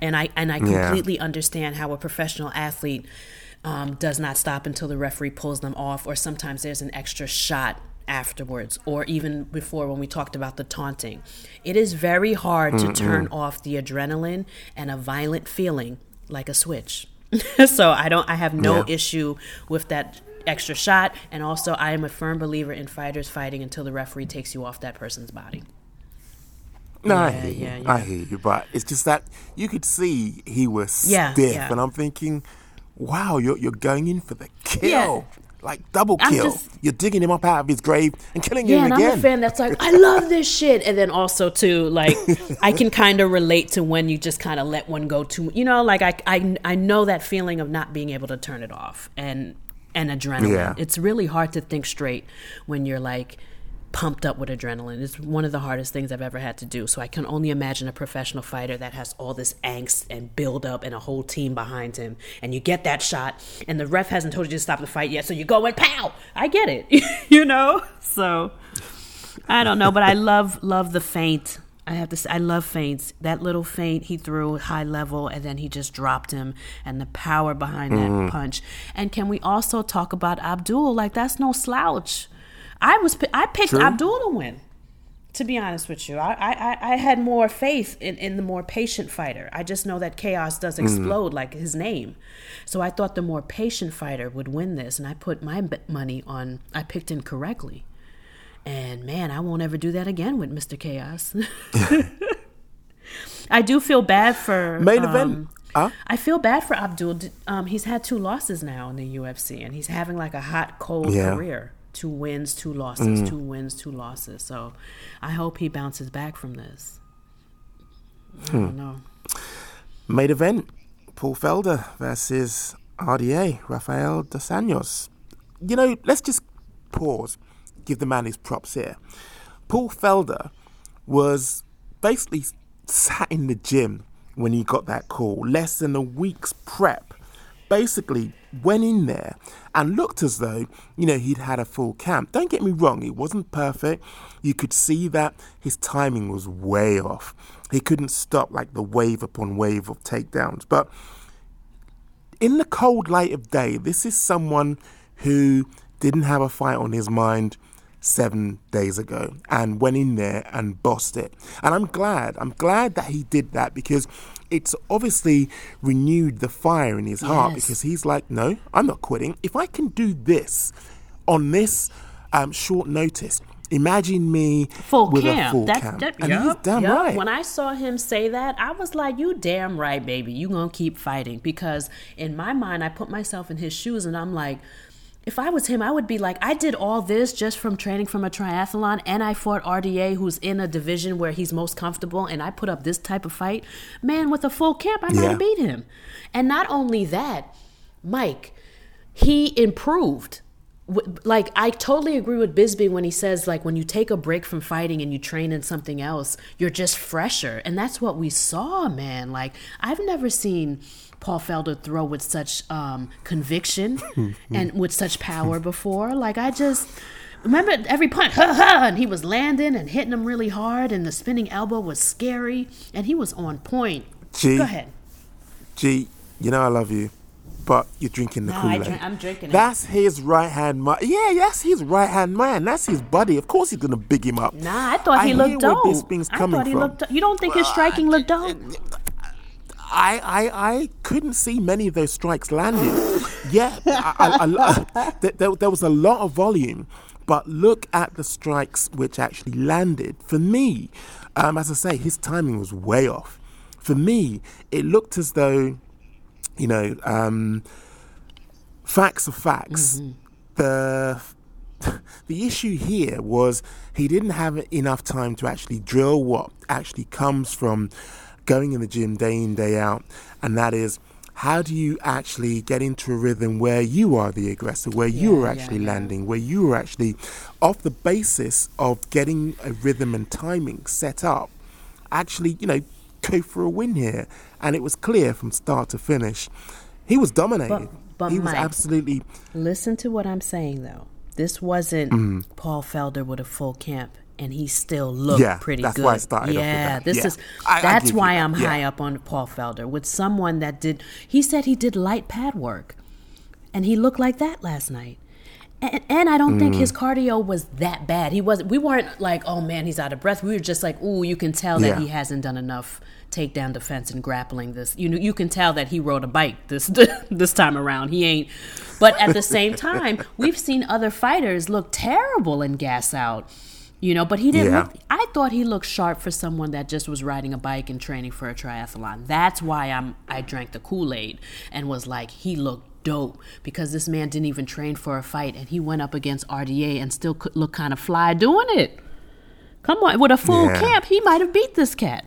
And I and I Yeah. completely understand how a professional athlete um, does not stop until the referee pulls them off, or sometimes there's an extra shot afterwards, or even before when we talked about the taunting. It is very hard to Mm-mm. turn off the adrenaline and a violent feeling like a switch. so I don't I have no Yeah. issue with that extra shot and also I am a firm believer in fighters fighting until the referee takes you off that person's body. No, I Yeah, hear you. yeah, I hear you, but it's just that you could see he was stiff, and I'm thinking, wow, you're you're going in for the kill, Yeah. like double kill. just- you're digging him up out of his grave and killing Yeah, him and again. I'm a fan that's like, I love this shit. And then also too, like, I can kind of relate to when you just kind of let one go too. You know, like I, I, I know that feeling of not being able to turn it off and and adrenaline. Yeah. It's really hard to think straight when you're like pumped up with adrenaline. It's one of the hardest things I've ever had to do. So I can only imagine a professional fighter that has all this angst and build up and a whole team behind him. And you get that shot and the ref hasn't told you to stop the fight yet. So you go and pow. I get it. you know? So I don't know, but I love love the feint. I have to say, I love feints. That little feint he threw high level, and then he just dropped him, and the power behind that mm. punch. And can we also talk about Abdul? Like that's no slouch. I was I picked True. Abdul to win. To be honest with you, I, I, I- had more faith in, in the more patient fighter. I just know that chaos does explode like his name. So I thought the more patient fighter would win this, and I put my money on, I picked incorrectly. And man, I won't ever do that again with Mr. Chaos. I do feel bad for Main um, event. Huh? I feel bad for Abdul. Um, he's had two losses now in the UFC, and he's having like a hot, cold Yeah. career. Two wins, two losses, mm. two wins, two losses. So I hope he bounces back from this. I hmm. don't know. Main event: Paul Felder versus RDA Rafael dos Anjos. You know, let's just pause, give the man his props here. Paul Felder was basically sat in the gym when he got that call, less than a week's prep. Basically, went in there and looked as though, you know, he'd had a full camp. Don't get me wrong, it wasn't perfect. You could see that his timing was way off. He couldn't stop like the wave upon wave of takedowns. But in the cold light of day, this is someone who didn't have a fight on his mind seven days ago and went in there and bossed it. And I'm glad, I'm glad that he did that because it's obviously renewed the fire in his heart Yes. because he's like, no, I'm not quitting. If I can do this on this um, short notice, imagine me Full with camp. a full That's camp. that, and yup, he's damn yup. right. When I saw him say that, I was like, "You damn right, baby. You gonna keep fighting?" Because in my mind, I put myself in his shoes, and I'm like, if I was him, I would be like, I did all this just from training from a triathlon, and I fought RDA, who's in a division where he's most comfortable, and I put up this type of fight. Man, with a full camp, I might have beat him. And not only that, Mike, he improved. Like I totally agree with Bisping when he says like when you take a break from fighting and you train in something else, you're just fresher, and that's what we saw, man. Like I've never seen Paul Felder throw with such um, conviction and with such power before. Like I just remember every punch, ha ha, and he was landing and hitting them really hard, and the spinning elbow was scary, and he was on point. Gee. Go ahead. G, you know I love you, but you're drinking the No, Kool Aid. drink- I'm drinking it. That's his right hand man. Yeah, that's his right hand man. That's his buddy. Of course he's gonna big him up. Nah, I thought he hear looked where dope. this thing's I thought he from. looked. You don't think his striking looked dope? I, I, I couldn't see many of those strikes landing. yeah, I, I, I, there, there, there was a lot of volume, but look at the strikes which actually landed. For me, um, as I say, his timing was way off. For me, it looked as though, you know, um, facts are facts. The the issue here was he didn't have enough time to actually drill what actually comes from going in the gym day in day out and that is how do you actually get into a rhythm where you are the aggressor where you are actually yeah, yeah. landing where you are actually off the basis of getting a rhythm and timing set up actually you know go for a win here and it was clear from start to finish he was dominated. but he was Mike- absolutely Listen to what I'm saying though. This wasn't mm. Paul Felder with a full camp, and he still looked Yeah, pretty that's good. why I started yeah, this Yeah. is I- I that's you why that, I'm yeah. high up on Paul Felder with someone that did. He said he did light pad work, and he looked like that last night. And, and I don't think his Mm. cardio was that bad. He wasn't. We weren't like, oh man, he's out of breath. We were just like, ooh, you can tell that he hasn't done enough takedown defense and grappling. This, you know, you can tell that he rode a bike this this time around. He ain't. But at the same time, we've seen other fighters look terrible and gas out. You know, but he didn't Yeah. look I thought he looked sharp for someone that just was riding a bike and training for a triathlon. That's why I'm I drank the Kool-Aid and was like he looked dope because this man didn't even train for a fight and he went up against RDA and still could look kind of fly doing it. Come on, with a full Yeah. camp, he might have beat this cat.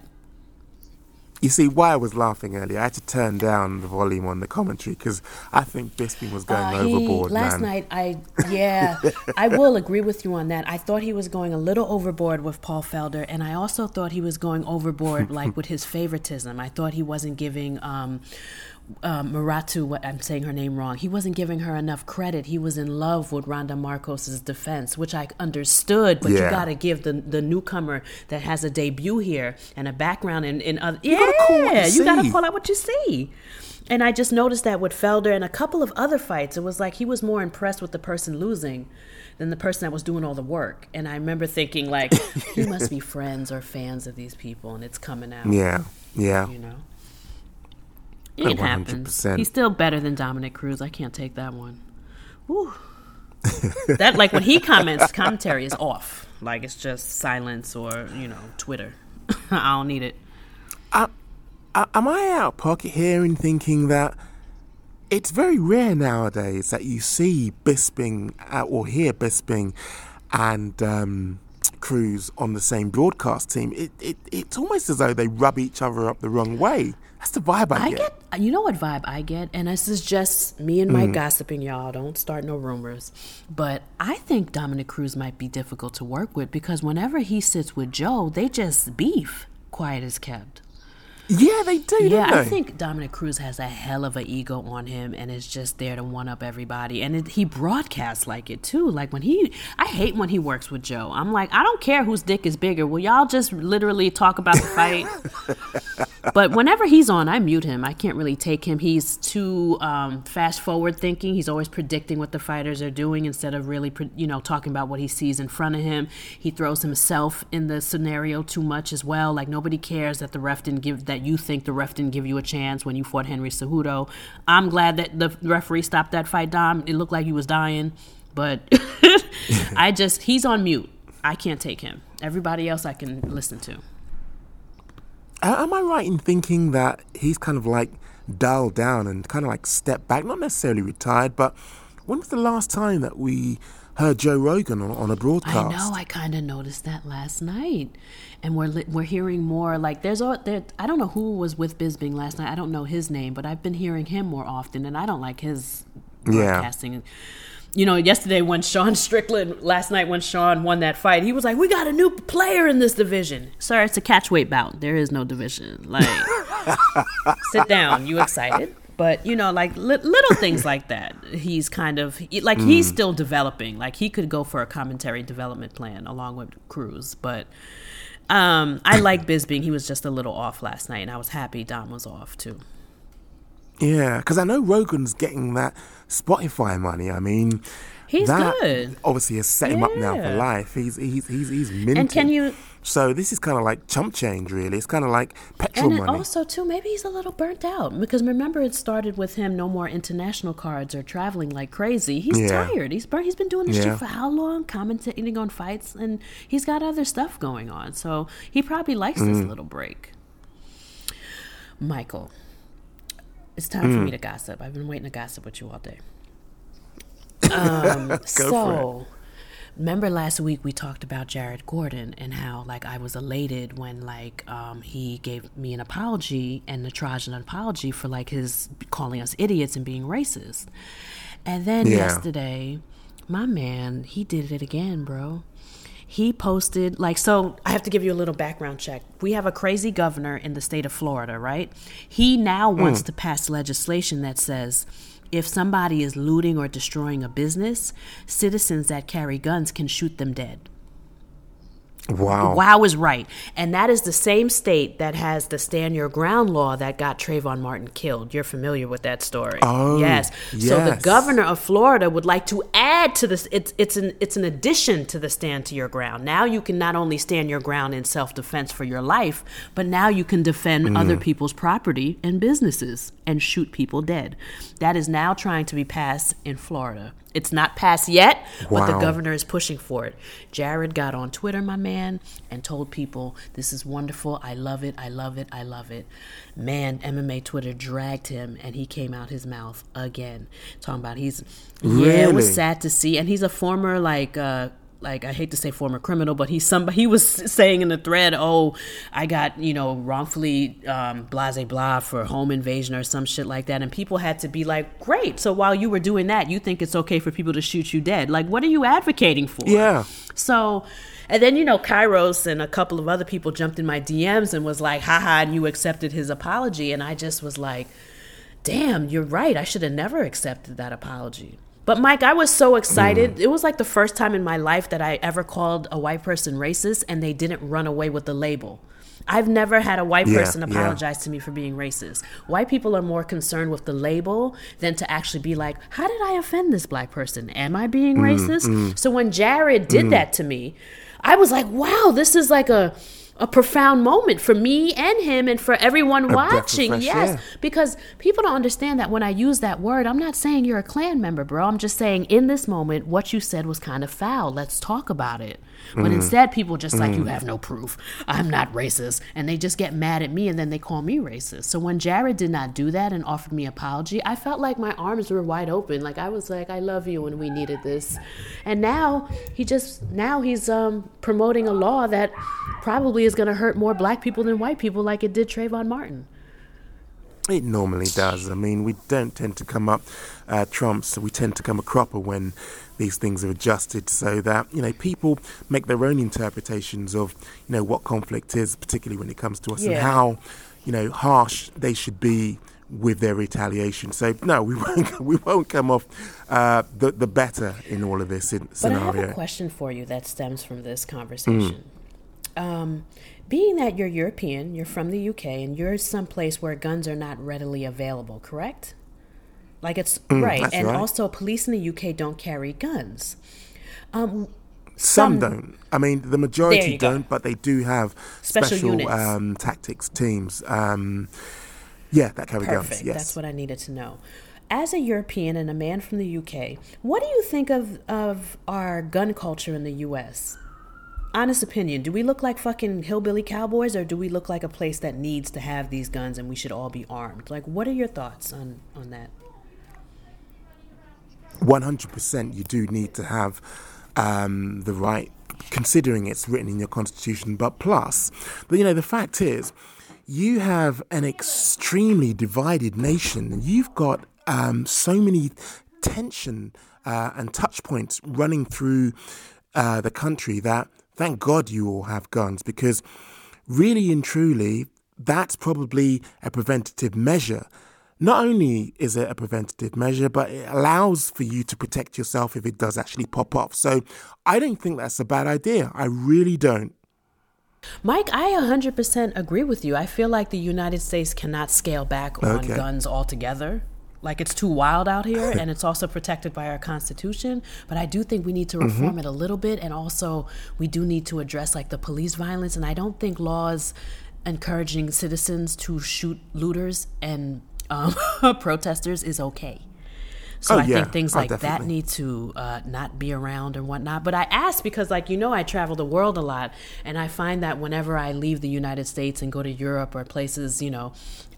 You see, why I was laughing earlier, I had to turn down the volume on the commentary because I think Bisping was going Uh, he- overboard, last man. night, I yeah, I will agree with you on that. I thought he was going a little overboard with Paul Felder, and I also thought he was going overboard, like with his favoritism. I thought he wasn't giving um, um, Muratu, what I'm saying her name wrong. He wasn't giving her enough credit. He was in love with Randa Markos's defense, which I understood. But you got to give the the newcomer that has a debut here and a background in in other. Yeah, gotta call you you got to call out what you see. And I just noticed that with Felder and a couple of other fights, it was like he was more impressed with the person losing than the person that was doing all the work. And I remember thinking, like, he must be friends or fans of these people, and it's coming out. Yeah, yeah. You know? It happens. 100%. He's still better than Dominick Cruz. I can't take that one. Whew. that, like, when he comments, commentary is off. Like, it's just silence or, you know, Twitter. I don't need it. Uh, am I out of pocket here in thinking that it's very rare nowadays that you see Bisping uh, or hear Bisping and um, Cruz on the same broadcast team? It, it, it's almost as though they rub each other up the wrong way. That's the vibe I, I get, you know what vibe I get, and this is just me and my mm. gossiping, y'all. Don't start no rumors. But I think Dominick Cruz might be difficult to work with because whenever he sits with Joe, they just beef, quiet as kept. Yeah, they do. Yeah, don't I think Dominick Cruz has a hell of an ego on him and is just there to one up everybody. And it, he broadcasts like it too. Like when he, I hate when he works with Joe. I'm like, I don't care whose dick is bigger. Will y'all just literally talk about the fight? but whenever he's on, I mute him. I can't really take him. He's too um, fast forward thinking. He's always predicting what the fighters are doing instead of really, you know, talking about what he sees in front of him. He throws himself in the scenario too much as well. Like nobody cares that the ref didn't give that you think the ref didn't give you a chance when you fought Henry Cejudo. I'm glad that the referee stopped that fight, Dom. It looked like he was dying, but I just he's on mute. I can't take him. Everybody else I can listen to. Am I right in thinking that he's kind of like dialed down and kind of like stepped back? Not necessarily retired, but when was the last time that we heard Joe Rogan on, on a broadcast? I know. I kind of noticed that last night, and we're li- we're hearing more. Like there's a there. I don't know who was with Bisping last night. I don't know his name, but I've been hearing him more often, and I don't like his Yeah. broadcasting. You know, yesterday when Sean Strickland, last night when Sean won that fight, he was like, "We got a new player in this division." Sir, it's a catchweight bout. There is no division. Like, sit down. You excited? But you know, like li- little things like that. He's kind of like he's still developing. Like he could go for a commentary development plan along with Cruz. But um, I like Bisping. He was just a little off last night, and I was happy Dom was off too. Yeah, because I know Rogan's getting that Spotify money. I mean, He's that good. Obviously, has set him up now for life. He's he's he's he's minted. And can you? So this is kind of like chump change, really. It's kind of like petrol And money. also too, maybe he's a little burnt out because remember it started with him no more international cards or traveling like crazy. He's Yeah. tired. He's burnt. He's been doing this Yeah. shit for how long? Commentating on fights, and he's got other stuff going on. So he probably likes this Mm. little break. Michael, it's time for Mm. me to gossip. I've been waiting to gossip with you all day. Um, so, remember last week we talked about Jared Gordon and how like I was elated when like um, he gave me an apology and Natraj an apology for like his calling us idiots and being racist. And then Yeah. yesterday, my man, he did it again, bro. He posted like so I have to give you a little background check. We have a crazy governor in the state of Florida, right? He now wants to pass legislation that says if somebody is looting or destroying a business, citizens that carry guns can shoot them dead. Wow. Wow is right. And that is the same state that has the stand your ground law that got Trayvon Martin killed. You're familiar with that story. Oh, yes. So the governor of Florida would like to add to this it's it's an it's an addition to the stand to your ground. Now you can not only stand your ground in self-defense for your life, but now you can defend Mm. other people's property and businesses and shoot people dead. That is now trying to be passed in Florida. It's not passed yet, but the governor is pushing for it. Jared got on Twitter, my man, and told people, This is wonderful. I love it. I love it. I love it. Man, MMA Twitter dragged him, and he came out his mouth again, talking about he's, really? yeah, it was sad to see. And he's a former, like, uh, like I hate to say former criminal, but he's somebody. He was saying in the thread, "Oh, I got you know wrongfully um, blase blah for home invasion or some shit like that," and people had to be like, "Great, so while you were doing that, you think it's okay for people to shoot you dead? Like, what are you advocating for?" Yeah. So, and then you know, Kairos and a couple of other people jumped in my DMs and was like, "Haha," and you accepted his apology, and I just was like, "Damn, you're right. I should have never accepted that apology." But Mike, I was so excited. Mm. It was like the first time in my life that I ever called a white person racist and they didn't run away with the label. I've never had a white Yeah, person yeah. apologize to me for being racist. White people are more concerned with the label than to actually be like, how did I offend this black person? Am I being Mm, racist? Mm. So when Jared did mm. that to me, I was like, wow, this is like a a profound moment for me and him and for everyone watching. fresh Yes. air. Because people don't understand that when I use that word, I'm not saying you're a Klan member, bro. I'm just saying in this moment, what you said was kind of foul. Let's talk about it. But instead, people just like, you have no proof. I'm not racist. And they just get mad at me and then they call me racist. So when Jared did not do that and offered me apology, I felt like my arms were wide open. Like I was like, I love you and we needed this. And now he just, now he's um, promoting a law that probably is going to hurt more black people than white people like it did Trayvon Martin. It normally does. I mean, we don't tend to come up uh, trumps. We tend to come a cropper when these things are adjusted so that, you know, people make their own interpretations of, you know, what conflict is, particularly when it comes to us, and how, you know, harsh they should be with their retaliation. So, no, we won't, we won't come off uh, the, the better in all of this in, But I scenario. have a question for you that stems from this conversation. Um, being that you're European, you're from the UK, and you're someplace where guns are not readily available, correct? Like it's right, and right. also police in the UK don't carry guns. Um, Some some- don't. I mean, the majority don't, but they do have Special special, units. um, tactics teams. Um, yeah, that carry Perfect. guns. Yes. That's what I needed to know. As a European and a man from the UK, what do you think of of our gun culture in the US? Honest opinion, do we look like fucking hillbilly cowboys or do we look like a place that needs to have these guns and we should all be armed? Like what are your thoughts on on that? 100% you do need to have um, the right, considering it's written in your constitution. But plus, but you know, the fact is, you have an extremely divided nation. You've got um, so many tension uh, and touch points running through uh, the country that thank God you all have guns because really and truly, that's probably a preventative measure. Not only is it a preventative measure, but it allows for you to protect yourself if it does actually pop off. So I don't think that's a bad idea. I really don't. Mike, I 100% agree with you. I feel like the United States cannot scale back on Okay. guns altogether. Like it's too wild out here and it's also protected by our constitution, but I do think we need to reform it a little bit and also we do need to address like the police violence and I don't think laws encouraging citizens to shoot looters and um, protesters is okay. So Oh, I yeah. think things Oh, like that need to uh, not be around and whatnot. But I ask because, like, you know, I travel the world a lot, and I find that whenever I leave the United States and go to Europe or places, you know,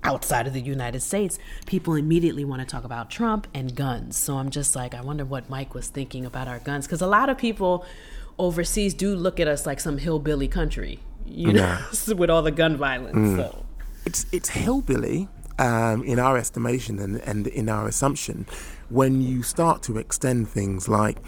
outside of the United States, people immediately want to talk about Trump and guns. So I'm just like, I wonder what Mike was thinking about our guns because a lot of people overseas do look at us like some hillbilly country, you know, with all the gun violence. Mm. So. it's it's hillbilly um, in our estimation and, and in our assumption when you start to extend things like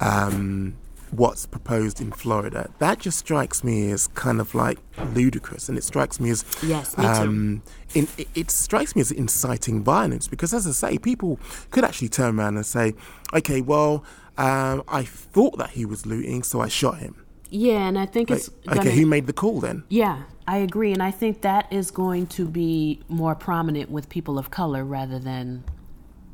um, what's proposed in Florida. That just strikes me as kind of like ludicrous, and it strikes me as Yes, me too. um, in, it, it strikes me as inciting violence because, as I say, people could actually turn around and say, "Okay, well." Um, I thought that he was looting, so I shot him. Yeah, and I think it's gonna, okay, who made the call then? Yeah, I agree. And I think that is going to be more prominent with people of color rather than,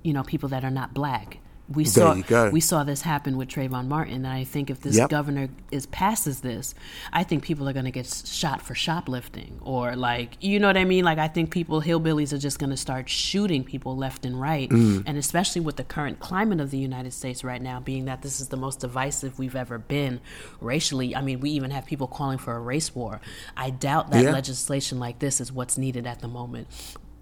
you know, people that are not black. We There saw we saw this happen with Trayvon Martin, and I think if this Yep. governor is passes this, I think people are going to get shot for shoplifting or like you know what I mean. Like I think people hillbillies are just going to start shooting people left and right, Mm. and especially with the current climate of the United States right now, being that this is the most divisive we've ever been racially. I mean, we even have people calling for a race war. I doubt that Yeah. legislation like this is what's needed at the moment.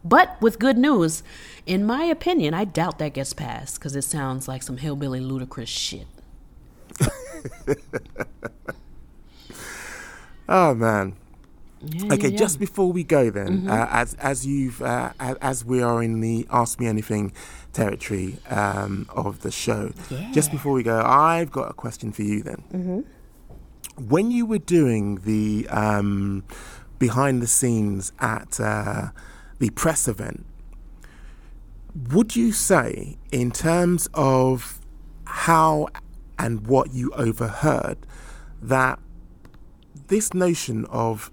But with good news, in my opinion, I doubt that gets passed because it sounds like some hillbilly ludicrous shit. Oh man. Yeah, Okay, yeah, just yeah. before we go, then, Mhm. uh, as as you've uh, as we are in the Ask Me Anything territory um, of the show, just before we go, I've got a question for you. Then, Mm-hmm. when you were doing the um, behind the scenes at uh, the press event, would you say, in terms of how and what you overheard, that this notion of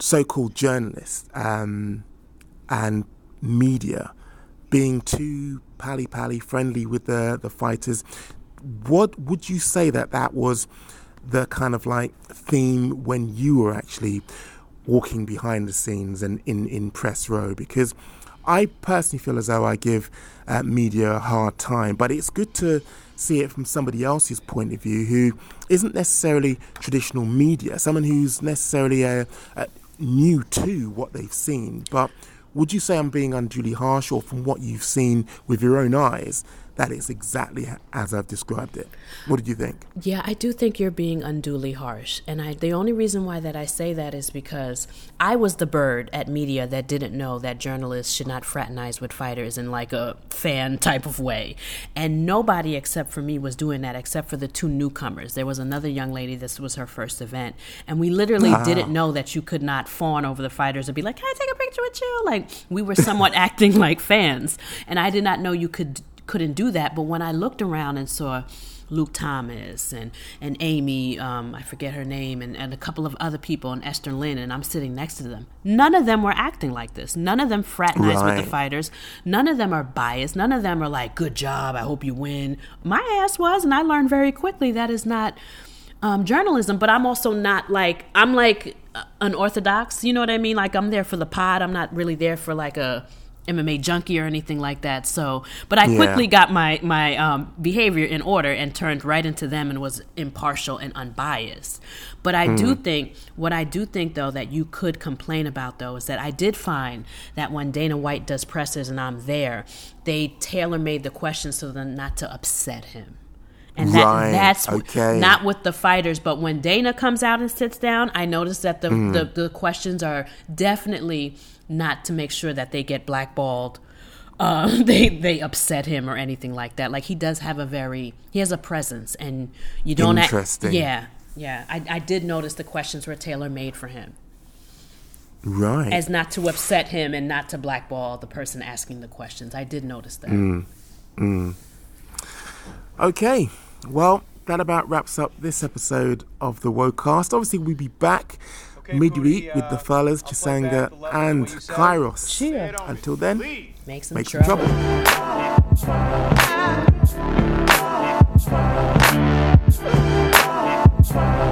so-called journalists um, and media being too pally pally friendly with the the fighters, what would you say that that was the kind of like theme when you were actually walking behind the scenes and in in press row? Because I personally feel as though I give uh, media a hard time, but it's good to see it from somebody else's point of view who isn't necessarily traditional media, someone who's necessarily uh uh new to what they've seen. But would you say I'm being unduly harsh, or from what you've seen with your own eyes, that it's exactly as I've described it? What did you think? Yeah, I do think you're being unduly harsh. And I, the only reason why that I say that is because I was the bird at media that didn't know that journalists should not fraternize with fighters in like a fan type of way. And nobody except for me was doing that except for the two newcomers. There was another young lady, this was her first event. And we literally Wow. didn't know that you could not fawn over the fighters and be like, Can I take a picture with you? Like we were somewhat acting like fans. And I did not know you could couldn't do that. But when I looked around and saw Luke Thomas and and Amy, um, I forget her name, and, and a couple of other people, and Esther Lin, and I'm sitting next to them. None of them were acting like this. None of them fraternize with the fighters. None of them are biased. None of them are like, "Good job, I hope you win." My ass was, and I learned very quickly that is not um, journalism. But I'm also not like I'm like uh, unorthodox. You know what I mean? Like I'm there for the pod. I'm not really there for like a MMA junkie or anything like that. So, but I Yeah. quickly got my my um, behavior in order and turned right into them and was impartial and unbiased. But I do Mm. think what I do think though that you could complain about though is that I did find that when Dana White does presses and I'm there, they tailor made the questions so then not to upset him. And that, Right, that's okay. not with the fighters, but when Dana comes out and sits down, I notice that the, Mm. the, the questions are definitely not to make sure that they get blackballed. Uh, they they upset him or anything like that. Like he does have a very he has a presence, and you don't. act- Interesting. yeah, yeah. I, I did notice the questions were tailor made for him, Right. as not to upset him and not to blackball the person asking the questions. I did notice that. Mm. Mm. Okay, well, that about wraps up this episode of the Wocast. Obviously, we'll be back midweek with the fellas, Chisanga and Kairos. Until then, make some make some trouble. Let